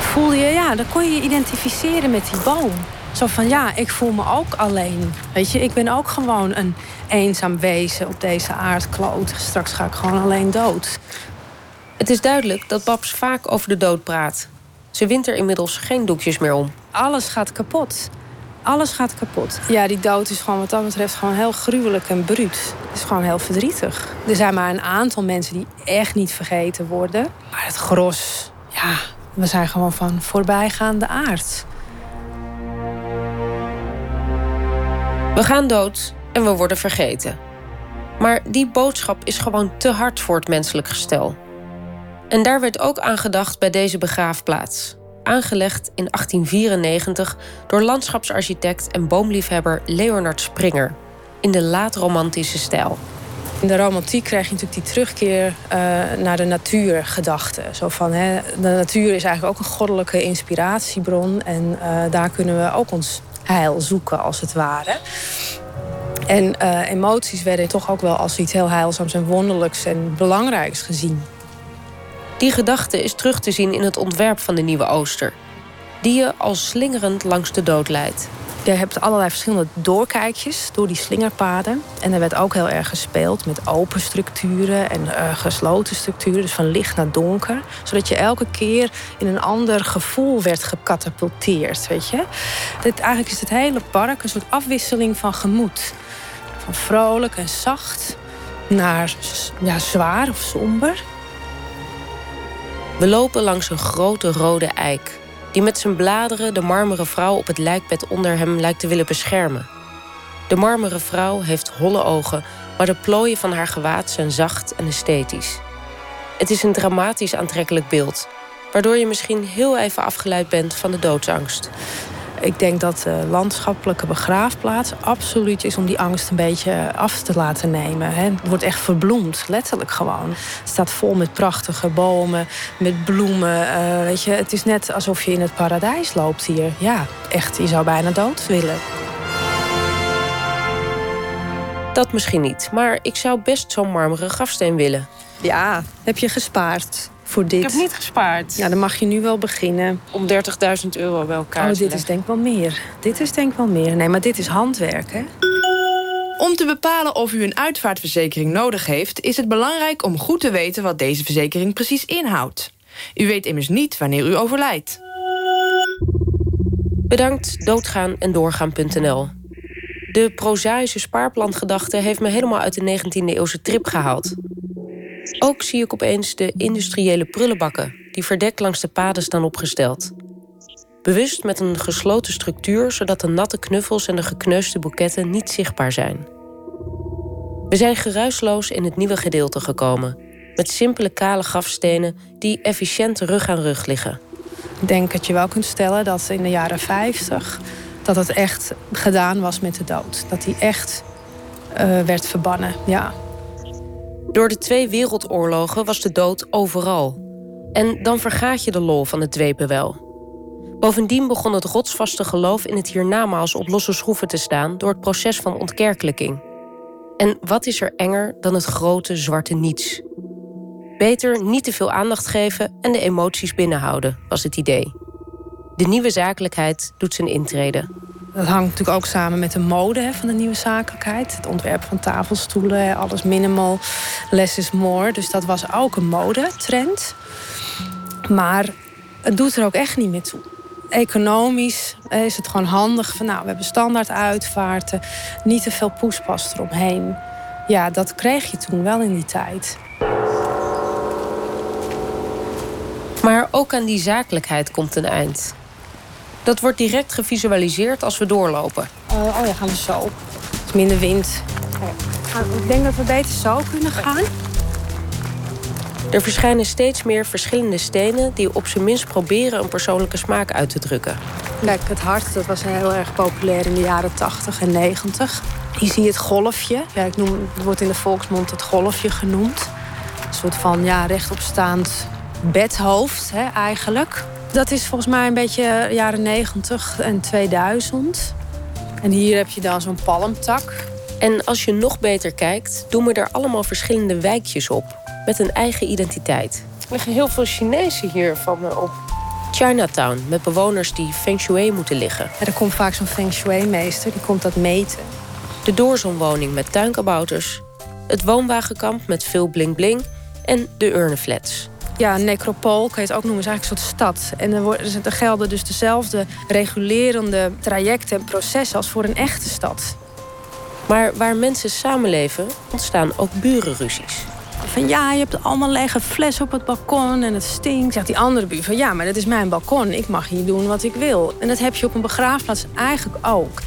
Voelde je, ja, dan kon je je identificeren met die boom. Zo van, ja, ik voel me ook alleen. Weet je, ik ben ook gewoon een eenzaam wezen op deze aardkloot. Straks ga ik gewoon alleen dood. Het is duidelijk dat Babs vaak over de dood praat. Ze wint er inmiddels geen doekjes meer om. Alles gaat kapot. Alles gaat kapot. Ja, die dood is gewoon wat dat betreft gewoon heel gruwelijk en bruut. Het is gewoon heel verdrietig. Er zijn maar een aantal mensen die echt niet vergeten worden. Maar het gros, ja, we zijn gewoon van voorbijgaande aard. We gaan dood en we worden vergeten. Maar die boodschap is gewoon te hard voor het menselijk gestel. En daar werd ook aan gedacht bij deze begraafplaats. Aangelegd in 1894 door landschapsarchitect en boomliefhebber Leonard Springer. In de laat-romantische stijl. In de romantiek krijg je natuurlijk die terugkeer uh, naar de natuurgedachte. Zo van, hè, de natuur is eigenlijk ook een goddelijke inspiratiebron. En uh, daar kunnen we ook ons heil zoeken, als het ware. En uh, emoties werden toch ook wel als iets heel heilzaams en wonderlijks en belangrijks gezien. Die gedachte is terug te zien in het ontwerp van de Nieuwe Ooster. Die je als slingerend langs de dood leidt. Je hebt allerlei verschillende doorkijkjes door die slingerpaden. En er werd ook heel erg gespeeld met open structuren en uh, gesloten structuren. Dus van licht naar donker. Zodat je elke keer in een ander gevoel werd gecatapulteerd. Weet je? Dit, eigenlijk is het hele park een soort afwisseling van gemoed. Van vrolijk en zacht naar ja, zwaar of somber. We lopen langs een grote rode eik die met zijn bladeren de marmeren vrouw op het lijkbed onder hem lijkt te willen beschermen. De marmeren vrouw heeft holle ogen, maar de plooien van haar gewaad zijn zacht en esthetisch. Het is een dramatisch aantrekkelijk beeld, waardoor je misschien heel even afgeleid bent van de doodsangst. Ik denk dat de landschappelijke begraafplaats absoluut is om die angst een beetje af te laten nemen. Het wordt echt verbloemd, letterlijk gewoon. Het staat vol met prachtige bomen, met bloemen. Uh, weet je, het is net alsof je in het paradijs loopt hier. Ja, echt, je zou bijna dood willen. Dat misschien niet, maar ik zou best zo'n marmeren grafsteen willen. Ja, heb je gespaard voor dit? Ik heb niet gespaard. Ja, dan mag je nu wel beginnen. Om 30.000 euro bij elkaar Oh, dit is denk ik wel meer. Dit is denk ik wel meer. Nee, maar dit is handwerk, hè? Om te bepalen of u een uitvaartverzekering nodig heeft... is het belangrijk om goed te weten wat deze verzekering precies inhoudt. U weet immers niet wanneer u overlijdt. Bedankt doodgaan en doorgaan.nl. De prozaïsche spaarplangedachte heeft me helemaal uit de 19e eeuwse trip gehaald. Ook zie ik opeens de industriële prullenbakken die verdekt langs de paden staan opgesteld. Bewust met een gesloten structuur, zodat de natte knuffels en de gekneusde boeketten niet zichtbaar zijn. We zijn geruisloos in het nieuwe gedeelte gekomen, met simpele kale grafstenen die efficiënt rug aan rug liggen. Ik denk dat je wel kunt stellen dat in de jaren 50 dat het echt gedaan was met de dood. Dat die echt uh, werd verbannen, ja. Door de twee wereldoorlogen was de dood overal. En dan vergaat je de lol van het dwepen wel. Bovendien begon het rotsvaste geloof in het hiernamaals op losse schroeven te staan door het proces van ontkerkelijking. En wat is er enger dan het grote zwarte niets? Beter niet te veel aandacht geven en de emoties binnenhouden, was het idee. De nieuwe zakelijkheid doet zijn intrede. Dat hangt natuurlijk ook samen met de mode hè, van de nieuwe zakelijkheid. Het ontwerp van tafelstoelen, alles minimal, less is more. Dus dat was ook een modetrend. Maar het doet er ook echt niet meer toe. Economisch is het gewoon handig van, nou, we hebben standaard uitvaarten, niet te veel poespas eromheen. Ja, dat kreeg je toen wel in die tijd. Maar ook aan die zakelijkheid komt een eind. Dat wordt direct gevisualiseerd als we doorlopen. Uh, oh ja, gaan we zo. Het is minder wind. Ik denk dat we beter zo kunnen gaan. Er verschijnen steeds meer verschillende stenen die op zijn minst proberen een persoonlijke smaak uit te drukken. Kijk, het hart dat was heel erg populair in de jaren 80 en 90. Hier zie je het golfje. Ja, ik noem, het wordt in de volksmond het golfje genoemd. Een soort van ja, rechtopstaand bedhoofd hè, eigenlijk. Dat is volgens mij een beetje jaren 90 en 2000. En hier heb je dan zo'n palmtak. En als je nog beter kijkt, doen we er allemaal verschillende wijkjes op. Met een eigen identiteit. Er liggen heel veel Chinezen hier van me op. Chinatown, met bewoners die feng shui moeten liggen. er komt vaak zo'n feng shui-meester, die komt dat meten. De doorzonwoning met tuinkabouters. Het woonwagenkamp met veel bling-bling. En de urnenflats. Ja, necropool kan je het ook noemen, is eigenlijk een soort stad. En er, worden, er gelden dus dezelfde regulerende trajecten en processen als voor een echte stad. Maar waar mensen samenleven, ontstaan ook burenruzies. Van ja, je hebt allemaal lege flessen op het balkon en het stinkt. Zegt die andere buur van ja, maar dat is mijn balkon. Ik mag hier doen wat ik wil. En dat heb je op een begraafplaats eigenlijk ook.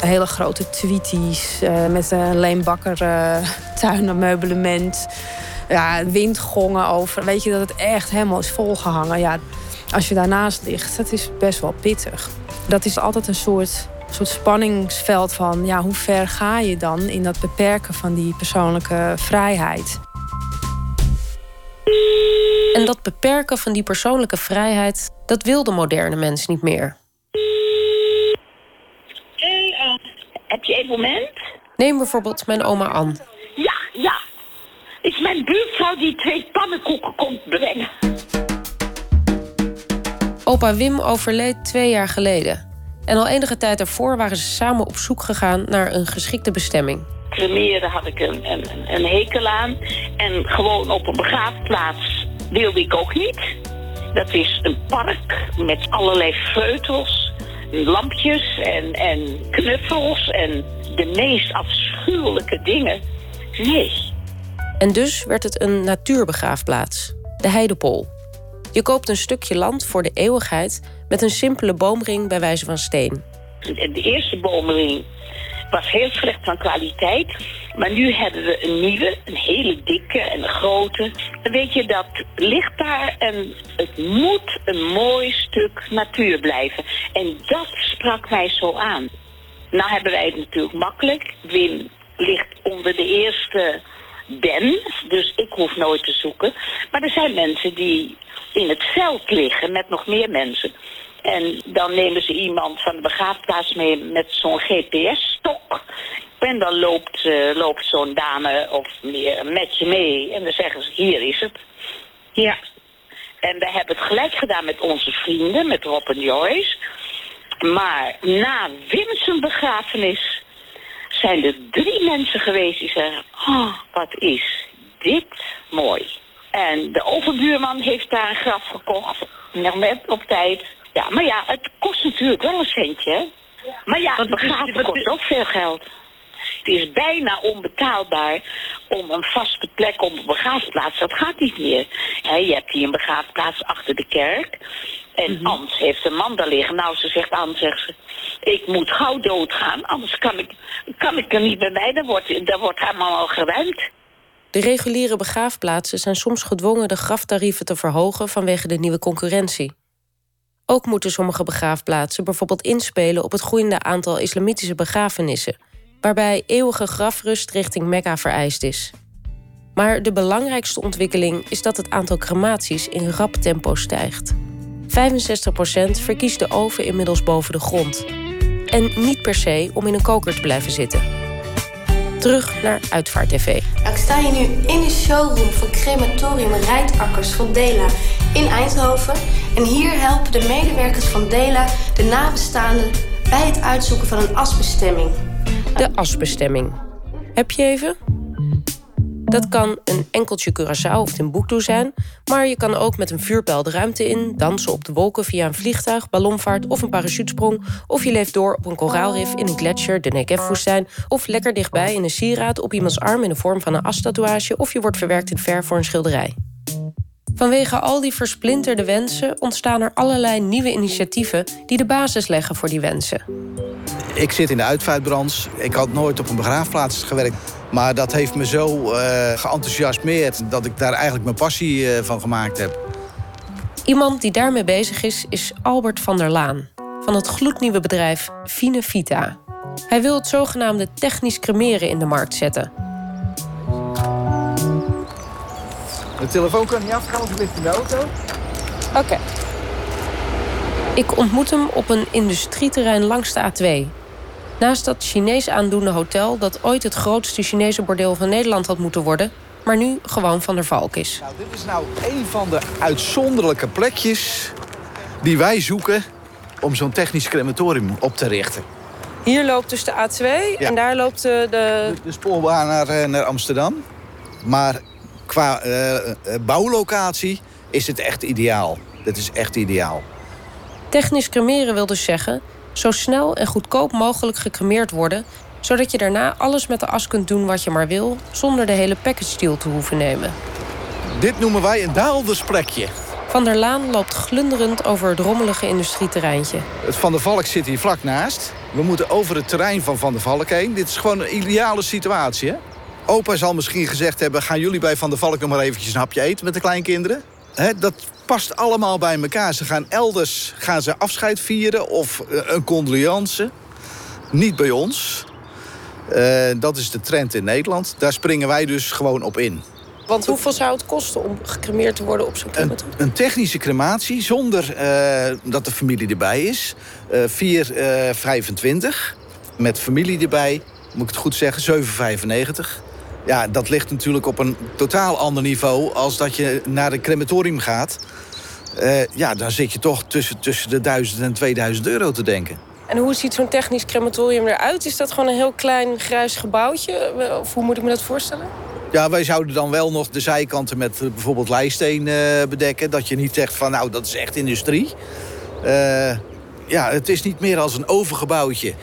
Hele grote tweeties uh, met een leenbakker uh, tuinmeublement. Ja, windgongen over. Weet je dat het echt helemaal is volgehangen. Ja, als je daarnaast ligt, dat is best wel pittig. Dat is altijd een soort soort spanningsveld van ja, hoe ver ga je dan in dat beperken van die persoonlijke vrijheid. En dat beperken van die persoonlijke vrijheid, dat wil de moderne mens niet meer. Hey, uh, heb je een moment? Neem bijvoorbeeld mijn oma Ann. Ja, ja. Is mijn buurvrouw die twee pannenkoeken komt brengen. Opa Wim overleed twee jaar geleden. En al enige tijd ervoor waren ze samen op zoek gegaan naar een geschikte bestemming. Cremeren had ik een, een, een hekel aan. En gewoon op een begraafplaats wilde ik ook niet. Dat is een park met allerlei feutels, lampjes en, en knuffels en de meest afschuwelijke dingen. Nee. En dus werd het een natuurbegraafplaats, de Heidepol. Je koopt een stukje land voor de eeuwigheid met een simpele boomring bij wijze van steen. De eerste boomring was heel slecht van kwaliteit. Maar nu hebben we een nieuwe, een hele dikke en grote. Dan weet je, dat ligt daar en het moet een mooi stuk natuur blijven. En dat sprak mij zo aan. Nou hebben wij het natuurlijk makkelijk. Wim ligt onder de eerste ben, dus ik hoef nooit te zoeken. Maar er zijn mensen die in het veld liggen met nog meer mensen. En dan nemen ze iemand van de begraafplaats mee met zo'n GPS-stok. En dan loopt, uh, loopt zo'n dame of meer met je mee. En dan zeggen ze, hier is het. Ja. En we hebben het gelijk gedaan met onze vrienden, met Rob en Joyce. Maar na Wim's begrafenis zijn er drie mensen geweest die zeggen... Oh, wat is dit mooi. En de overbuurman heeft daar een graf gekocht. Nog net op tijd. Ja, maar ja, het kost natuurlijk wel een centje. Hè? Maar ja, het begraven kost ook veel geld. Het is bijna onbetaalbaar om een vaste plek op een begraafplaats. Dat gaat niet meer. je hebt hier een begraafplaats achter de kerk. En mm Ans heeft een man daar liggen. Nou, ze zegt Ans, zegt ze, ik moet gauw doodgaan. Anders kan ik, kan ik er niet bij mij. Dan wordt, dan wordt helemaal al geruimd. De reguliere begraafplaatsen zijn soms gedwongen de graftarieven te verhogen vanwege de nieuwe concurrentie. Ook moeten sommige begraafplaatsen bijvoorbeeld inspelen op het groeiende aantal islamitische begrafenissen, waarbij eeuwige grafrust richting Mekka vereist is. Maar de belangrijkste ontwikkeling is dat het aantal crematies in rap tempo stijgt. 65% verkiest de oven inmiddels boven de grond. En niet per se om in een koker te blijven zitten. Terug naar Uitvaart TV. Ik sta hier nu in de showroom van crematorium Rijtakkers van Dela in Eindhoven. En hier helpen de medewerkers van Dela de nabestaanden bij het uitzoeken van een asbestemming. De asbestemming. Heb je even? Dat kan een enkeltje Curaçao of Timbuktu zijn, maar je kan ook met een vuurpijl de ruimte in, dansen op de wolken via een vliegtuig, ballonvaart of een parachutesprong, of je leeft door op een koraalrif in een gletsjer, de Negev-woestijn, of lekker dichtbij in een sieraad op iemands arm in de vorm van een astatoeage, of je wordt verwerkt in verf voor een schilderij. Vanwege al die versplinterde wensen ontstaan er allerlei nieuwe initiatieven die de basis leggen voor die wensen. Ik zit in de uitvaartbranche. Ik had nooit op een begraafplaats gewerkt. Maar dat heeft me zo uh, geenthousiasmeerd dat ik daar eigenlijk mijn passie uh, van gemaakt heb. Iemand die daarmee bezig is, is Albert van der Laan. Van het gloednieuwe bedrijf Fine Vita. Hij wil het zogenaamde technisch cremeren in de markt zetten. De telefoon kan niet afgaan, want ligt in de auto. Oké. Ik ontmoet hem op een industrieterrein langs de A2. Naast dat Chinees aandoende hotel dat ooit het grootste Chinese bordeel van Nederland had moeten worden, maar nu gewoon van der Valk is. Nou, dit is nou een van de uitzonderlijke plekjes die wij zoeken om zo'n technisch crematorium op te richten. Hier loopt dus de A2 en daar loopt de... De, de spoorbaan naar, eh, naar Amsterdam. Maar qua uh, bouwlocatie is het echt ideaal. Dit is echt ideaal. Technisch cremeren wil dus zeggen... zo snel en goedkoop mogelijk gecremeerd worden... zodat je daarna alles met de as kunt doen wat je maar wil... zonder de hele package deal te hoeven nemen. Dit noemen wij een daaldersplekje. Van der Laan loopt glunderend over het rommelige industrieterreintje. Het Van der Valk zit hier vlak naast. We moeten over het terrein van Van der Valk heen. Dit is gewoon een ideale situatie, hè? Opa zal misschien gezegd hebben... gaan jullie bij Van der Valk nog maar eventjes een hapje eten met de kleinkinderen? He, dat past allemaal bij elkaar. Ze gaan elders gaan ze afscheid vieren of eh, een condoleance. Niet bij ons. Uh, dat is de trend in Nederland. Daar springen wij dus gewoon op in. Want hoeveel zou het kosten om gecremeerd te worden op zo'n crematorium? Een, een, technische crematie zonder uh, dat de familie erbij is. Uh, 4,25. Met familie erbij, moet ik het goed zeggen, 7,95. Ja, dat ligt natuurlijk op een totaal ander niveau... als dat je naar een crematorium gaat. Uh, ja, dan zit je toch tussen, tussen de 1000 en 2000 euro te denken. En hoe ziet zo'n technisch crematorium eruit? Is dat gewoon een heel klein grijs gebouwtje? Of hoe moet ik me dat voorstellen? Ja, wij zouden dan wel nog de zijkanten met uh, bijvoorbeeld leisteen uh, bedekken. Dat je niet zegt van nou, dat is echt industrie. ja, het is niet meer als een overgebouwtje.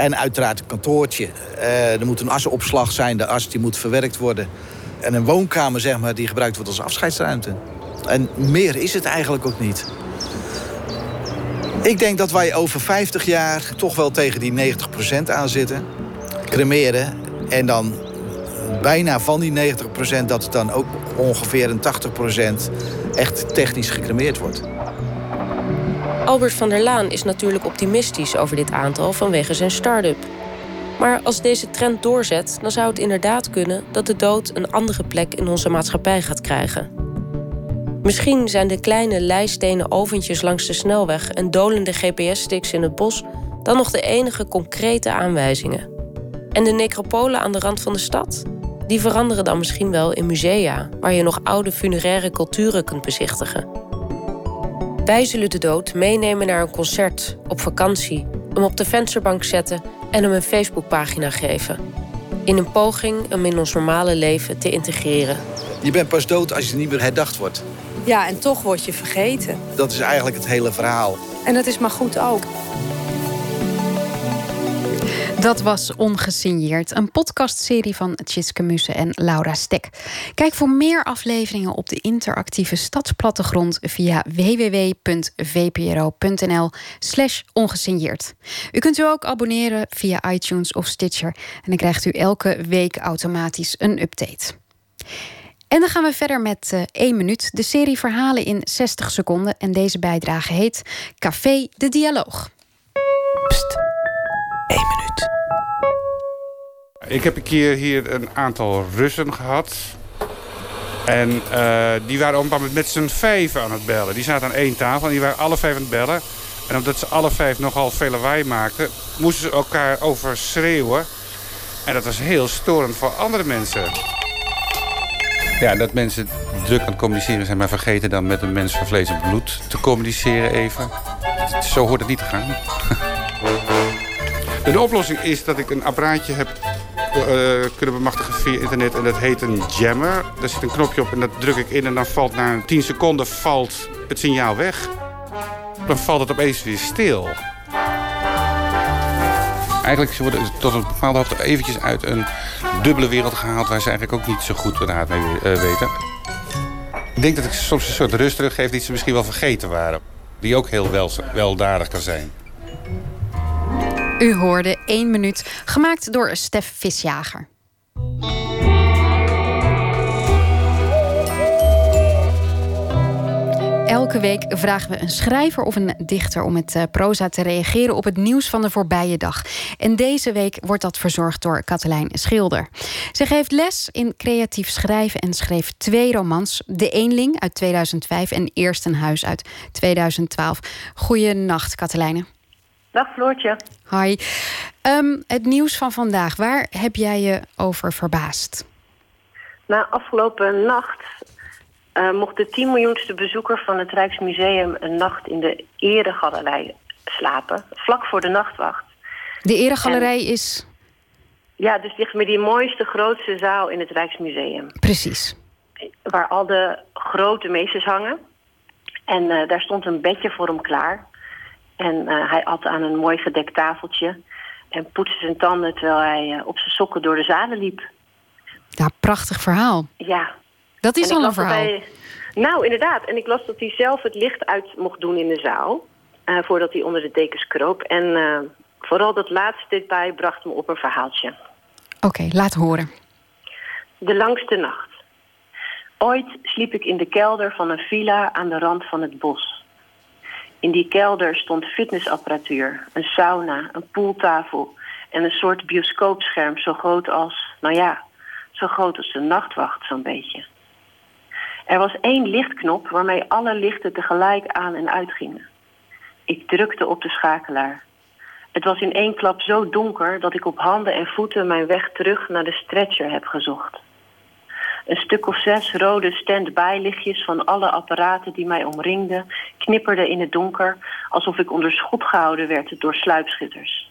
En uiteraard een kantoortje. Uh, er moet een asopslag zijn, de as die moet verwerkt worden. En een woonkamer, zeg maar, die gebruikt wordt als afscheidsruimte. En meer is het eigenlijk ook niet. Ik denk dat wij over 50 jaar toch wel tegen die 90% aan zitten. Cremeren. En dan bijna van die 90% dat het dan ook ongeveer een 80% echt technisch gecremeerd wordt. Albert van der Laan is natuurlijk optimistisch over dit aantal vanwege zijn start-up. Maar als deze trend doorzet, dan zou het inderdaad kunnen dat de dood een andere plek in onze maatschappij gaat krijgen. Misschien zijn de kleine leistenen oventjes langs de snelweg en dolende GPS-sticks in het bos dan nog de enige concrete aanwijzingen. En de necropolen aan de rand van de stad? Die veranderen dan misschien wel in musea, waar je nog oude funeraire culturen kunt bezichtigen. Wij zullen de dood meenemen naar een concert, op vakantie, hem op de vensterbank zetten en hem een Facebookpagina geven. In een poging hem in ons normale leven te integreren. Je bent pas dood als je niet meer herdacht wordt. Ja, en toch word je vergeten. Dat is eigenlijk het hele verhaal. En dat is maar goed ook. Dat was Ongesigneerd, een podcastserie van Tjitske Mussen en Laura Stek. Kijk voor meer afleveringen op de interactieve stadsplattegrond via www.vpro.nl slash ongesigneerd. U kunt u ook abonneren via iTunes of Stitcher en dan krijgt u elke week automatisch een update. En dan gaan we verder met uh, 1 minuut, de serie verhalen in 60 seconden. En deze bijdrage heet Café de Dialoog. Pst, 1 minuut. Ik heb een keer hier een aantal Russen gehad. En uh, die waren op een moment met z'n vijf aan het bellen. Die zaten aan één tafel en die waren alle vijf aan het bellen. En omdat ze alle vijf nogal veel lawaai maakten... moesten ze elkaar overschreeuwen. En dat was heel storend voor andere mensen. Ja, dat mensen druk aan het communiceren zijn... maar vergeten dan met een mens van vlees en bloed te communiceren even. Zo hoort het niet te gaan. De oplossing is dat ik een apparaatje heb uh, kunnen bemachtigen via internet. En dat heet een jammer. Daar zit een knopje op en dat druk ik in. En dan valt na 10 seconden valt het signaal weg. Dan valt het opeens weer stil. Eigenlijk worden ze tot een bepaalde hoogte eventjes uit een dubbele wereld gehaald... waar ze eigenlijk ook niet zo goed raad mee uh, weten. Ik denk dat ik soms een soort rust teruggeef die ze misschien wel vergeten waren. Die ook heel wel, weldadig kan zijn. U hoorde 1 minuut, gemaakt door Stef Visjager. Elke week vragen we een schrijver of een dichter om met uh, proza te reageren op het nieuws van de voorbije dag. En deze week wordt dat verzorgd door Katelijn Schilder. Ze geeft les in creatief schrijven en schreef twee romans: De Eenling uit 2005 en Eerst een Huis uit 2012. Goeienacht, Katelijne. Dag Floortje. Hi. Um, het nieuws van vandaag, waar heb jij je over verbaasd? Na afgelopen nacht uh, mocht de 10 miljoenste bezoeker van het Rijksmuseum een nacht in de Eregalerij slapen, vlak voor de nachtwacht. De Eregalerij is. Ja, dus ligt met die mooiste, grootste zaal in het Rijksmuseum. Precies. Waar al de grote meesters hangen. En uh, daar stond een bedje voor hem klaar. En uh, hij at aan een mooi gedekt tafeltje. En poetste zijn tanden terwijl hij op zijn sokken door de zalen liep. Ja, prachtig verhaal. Ja, dat is al een verhaal. Hij, nou, inderdaad. En ik las dat hij zelf het licht uit mocht doen in de zaal. Uh, voordat hij onder de dekens kroop. En uh, vooral dat laatste detail bracht me op een verhaaltje. Oké, okay, laat horen. De langste nacht. Ooit sliep ik in de kelder van een villa aan de rand van het bos. In die kelder stond fitnessapparatuur, een sauna, een pooltafel en een soort bioscoopscherm zo groot als, nou ja, zo groot als de nachtwacht zo'n beetje. Er was één lichtknop waarmee alle lichten tegelijk aan en uitgingen. Ik drukte op de schakelaar. Het was in één klap zo donker dat ik op handen en voeten mijn weg terug naar de stretcher heb gezocht. Een stuk of zes rode stand-by lichtjes van alle apparaten die mij omringden knipperden in het donker alsof ik onder schot gehouden werd door sluipschutters.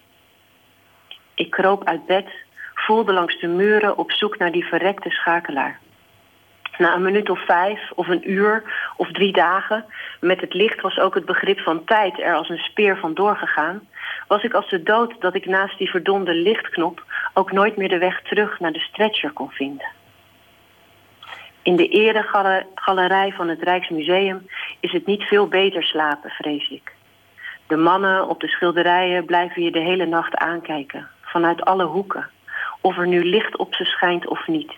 Ik kroop uit bed, voelde langs de muren op zoek naar die verrekte schakelaar. Na een minuut of vijf, of een uur, of drie dagen... met het licht was ook het begrip van tijd er als een speer van doorgegaan... was ik als de dood dat ik naast die verdomde lichtknop... ook nooit meer de weg terug naar de stretcher kon vinden. In de eregalerij van het Rijksmuseum is het niet veel beter slapen, vrees ik. De mannen op de schilderijen blijven je de hele nacht aankijken, vanuit alle hoeken. Of er nu licht op ze schijnt of niet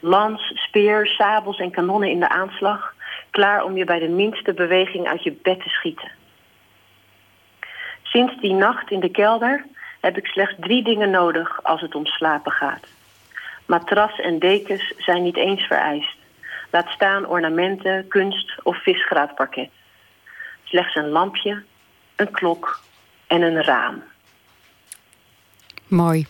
lans, speer, sabels en kanonnen in de aanslag, klaar om je bij de minste beweging uit je bed te schieten. Sinds die nacht in de kelder heb ik slechts drie dingen nodig als het om slapen gaat. Matras en dekens zijn niet eens vereist. Laat staan ornamenten, kunst of visgraatparket. Slechts een lampje, een klok en een raam. Mooi.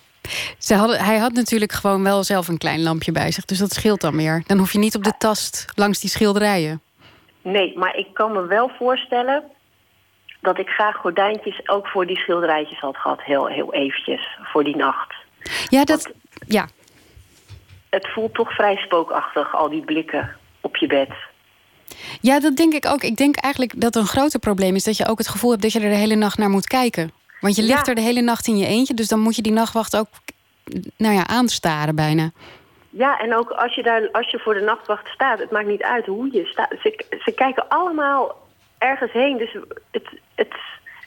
Ze hadden, hij had natuurlijk gewoon wel zelf een klein lampje bij zich. Dus dat scheelt dan meer. Dan hoef je niet op de tast langs die schilderijen. Nee, maar ik kan me wel voorstellen dat ik graag gordijntjes ook voor die schilderijtjes had gehad. Heel, heel eventjes, voor die nacht. Ja, dat... Want ja. Het voelt toch vrij spookachtig, al die blikken op je bed. Ja, dat denk ik ook. Ik denk eigenlijk dat een groter probleem is... dat je ook het gevoel hebt dat je er de hele nacht naar moet kijken. Want je ligt er de hele nacht in je eentje, dus dan moet je die nachtwacht ook nou ja, aanstaren bijna. Ja, en ook als je, daar, als je voor de nachtwacht staat, het maakt niet uit hoe je staat. Ze, ze kijken allemaal ergens heen, dus het, het,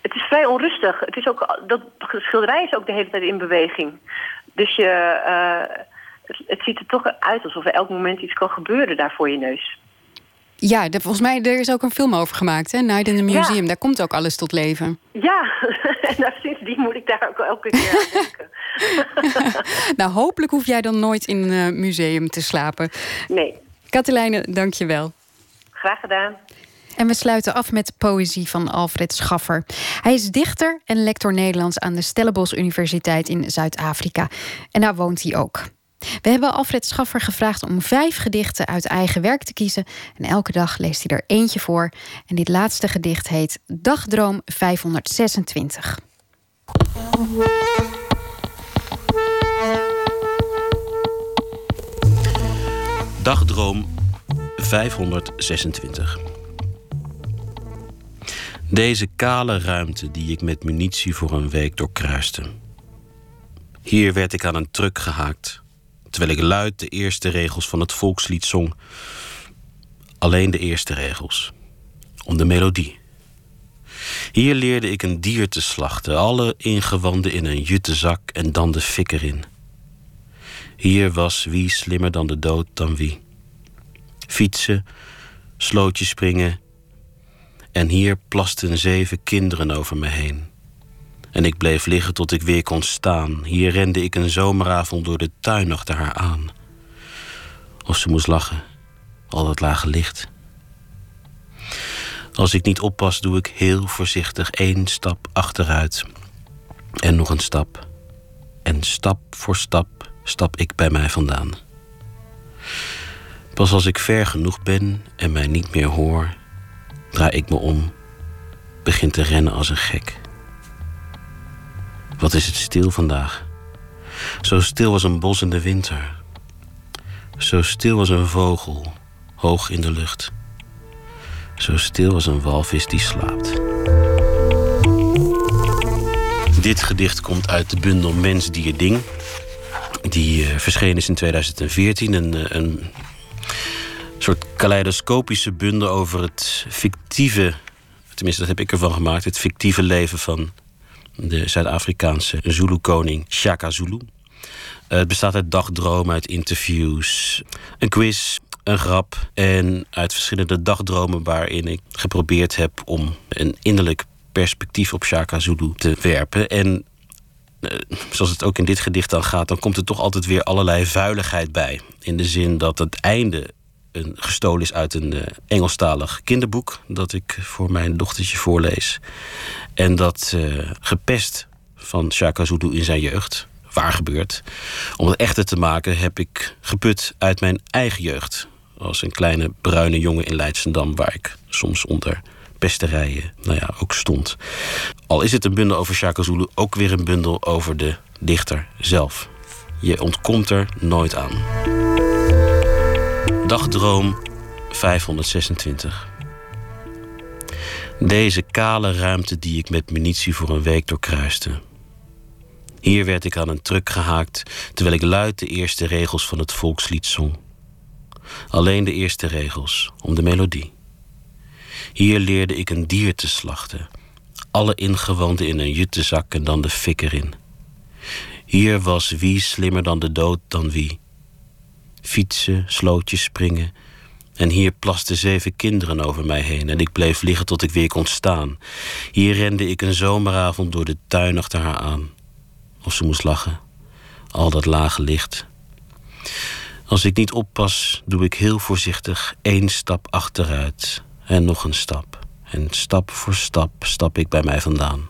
het is vrij onrustig. Het is ook, dat schilderij is ook de hele tijd in beweging. Dus je, uh, het, het, ziet er toch uit alsof er elk moment iets kan gebeuren daar voor je neus. Ja, de, volgens mij er is ook een film over gemaakt, hè? Night in the Museum. Ja. Daar komt ook alles tot leven. Ja, en nou, sindsdien moet ik daar ook elke keer aan denken. nou, hopelijk hoef jij dan nooit in een uh, museum te slapen. Nee. Katelijne, dank je wel. Graag gedaan. En we sluiten af met poëzie van Alfred Schaffer. Hij is dichter en lector Nederlands aan de Stellenbosch Universiteit in Zuid-Afrika. En daar woont hij ook. We hebben Alfred Schaffer gevraagd om vijf gedichten uit eigen werk te kiezen. En elke dag leest hij er eentje voor. En dit laatste gedicht heet Dagdroom 526. Dagdroom 526. Deze kale ruimte die ik met munitie voor een week doorkruiste. Hier werd ik aan een truck gehaakt, terwijl ik luid de eerste regels van het volkslied zong. Alleen de eerste regels, om de melodie. Hier leerde ik een dier te slachten, alle ingewanden in een jute zak en dan de fik erin. Hier was wie slimmer dan de dood dan wie. Fietsen, slootjes springen, En hier plasten zeven kinderen over me heen. En ik bleef liggen tot ik weer kon staan. Hier rende ik een zomeravond door de tuin achter haar aan. Of ze moest lachen, al dat lage licht. Als ik niet oppas, doe ik heel voorzichtig één stap achteruit. En nog een stap. En stap voor stap stap ik bij mij vandaan. Pas als ik ver genoeg ben en mij niet meer hoor, draai ik me om, begin te rennen als een gek. Wat is het stil vandaag? Zo stil als een bos in de winter. Zo stil als een vogel, hoog in de lucht. Zo stil als een walvis die slaapt. Dit gedicht komt uit de bundel Mens, Dier, Ding. Die uh, verschenen is in 2014. Een, uh, een soort kaleidoscopische bundel over het fictieve... tenminste, dat heb ik ervan gemaakt... het fictieve leven van de Zuid-Afrikaanse Zulu-koning Shaka Zulu. Uh, het bestaat uit dagdromen, uit interviews, een quiz, een grap en uit verschillende dagdromen waarin ik geprobeerd heb om een innerlijk perspectief op Shaka Zulu te werpen. En uh, zoals het ook in dit gedicht dan gaat, dan komt er toch altijd weer allerlei vuiligheid bij. In de zin dat het einde een, gestolen is uit een uh, Engelstalig kinderboek dat ik voor mijn dochtertje voorlees. En dat uh, gepest van Shaka Zulu in zijn jeugd, waar gebeurt. Om het echter te maken heb ik geput uit mijn eigen jeugd. Als een kleine bruine jongen in Leidsendam, waar ik soms onder pesterijen nou ja, ook stond. Al is het een bundel over Shaka Zulu, ook weer een bundel over de dichter zelf. Je ontkomt er nooit aan. Dagdroom 526. Deze kale ruimte die ik met munitie voor een week doorkruiste. Hier werd ik aan een truck gehaakt terwijl ik luid de eerste regels van het volkslied zong. Alleen de eerste regels, om de melodie. Hier leerde ik een dier te slachten, alle ingewanden in een juttezak en dan de fik erin. Hier was wie slimmer dan de dood dan wie. Fietsen, slootjes springen, en hier plasten zeven kinderen over mij heen en ik bleef liggen tot ik weer kon staan. Hier rende ik een zomeravond door de tuin achter haar aan. Of ze moest lachen. Al dat lage licht. Als ik niet oppas, doe ik heel voorzichtig één stap achteruit en nog een stap. En stap voor stap stap ik bij mij vandaan.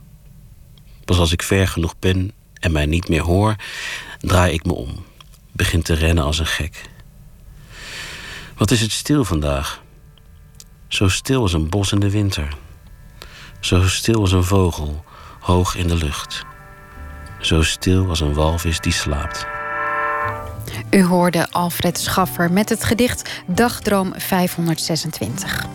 Pas als ik ver genoeg ben en mij niet meer hoor, draai ik me om. Begin te rennen als een gek. Wat is het stil vandaag? Zo stil als een bos in de winter. Zo stil als een vogel, hoog in de lucht. Zo stil als een walvis die slaapt. U hoorde Alfred Schaffer met het gedicht Dagdroom 526.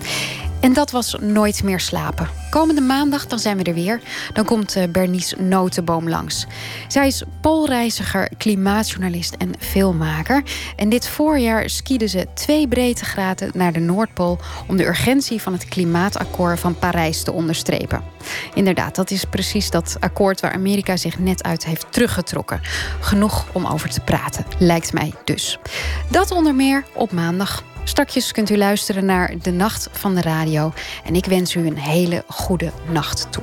En dat was Nooit meer slapen. Komende maandag dan zijn we er weer. Dan komt uh, Bernice Notenboom langs. Zij is poolreiziger, klimaatjournalist en filmmaker. En dit voorjaar skieden ze twee breedtegraden naar de Noordpool... om de urgentie van het klimaatakkoord van Parijs te onderstrepen. Inderdaad, dat is precies dat akkoord waar Amerika zich net uit heeft teruggetrokken. Genoeg om over te praten, lijkt mij dus. Dat onder meer op maandag. Strakjes kunt u luisteren naar De Nacht van de Radio. En ik wens u een hele goede nacht toe.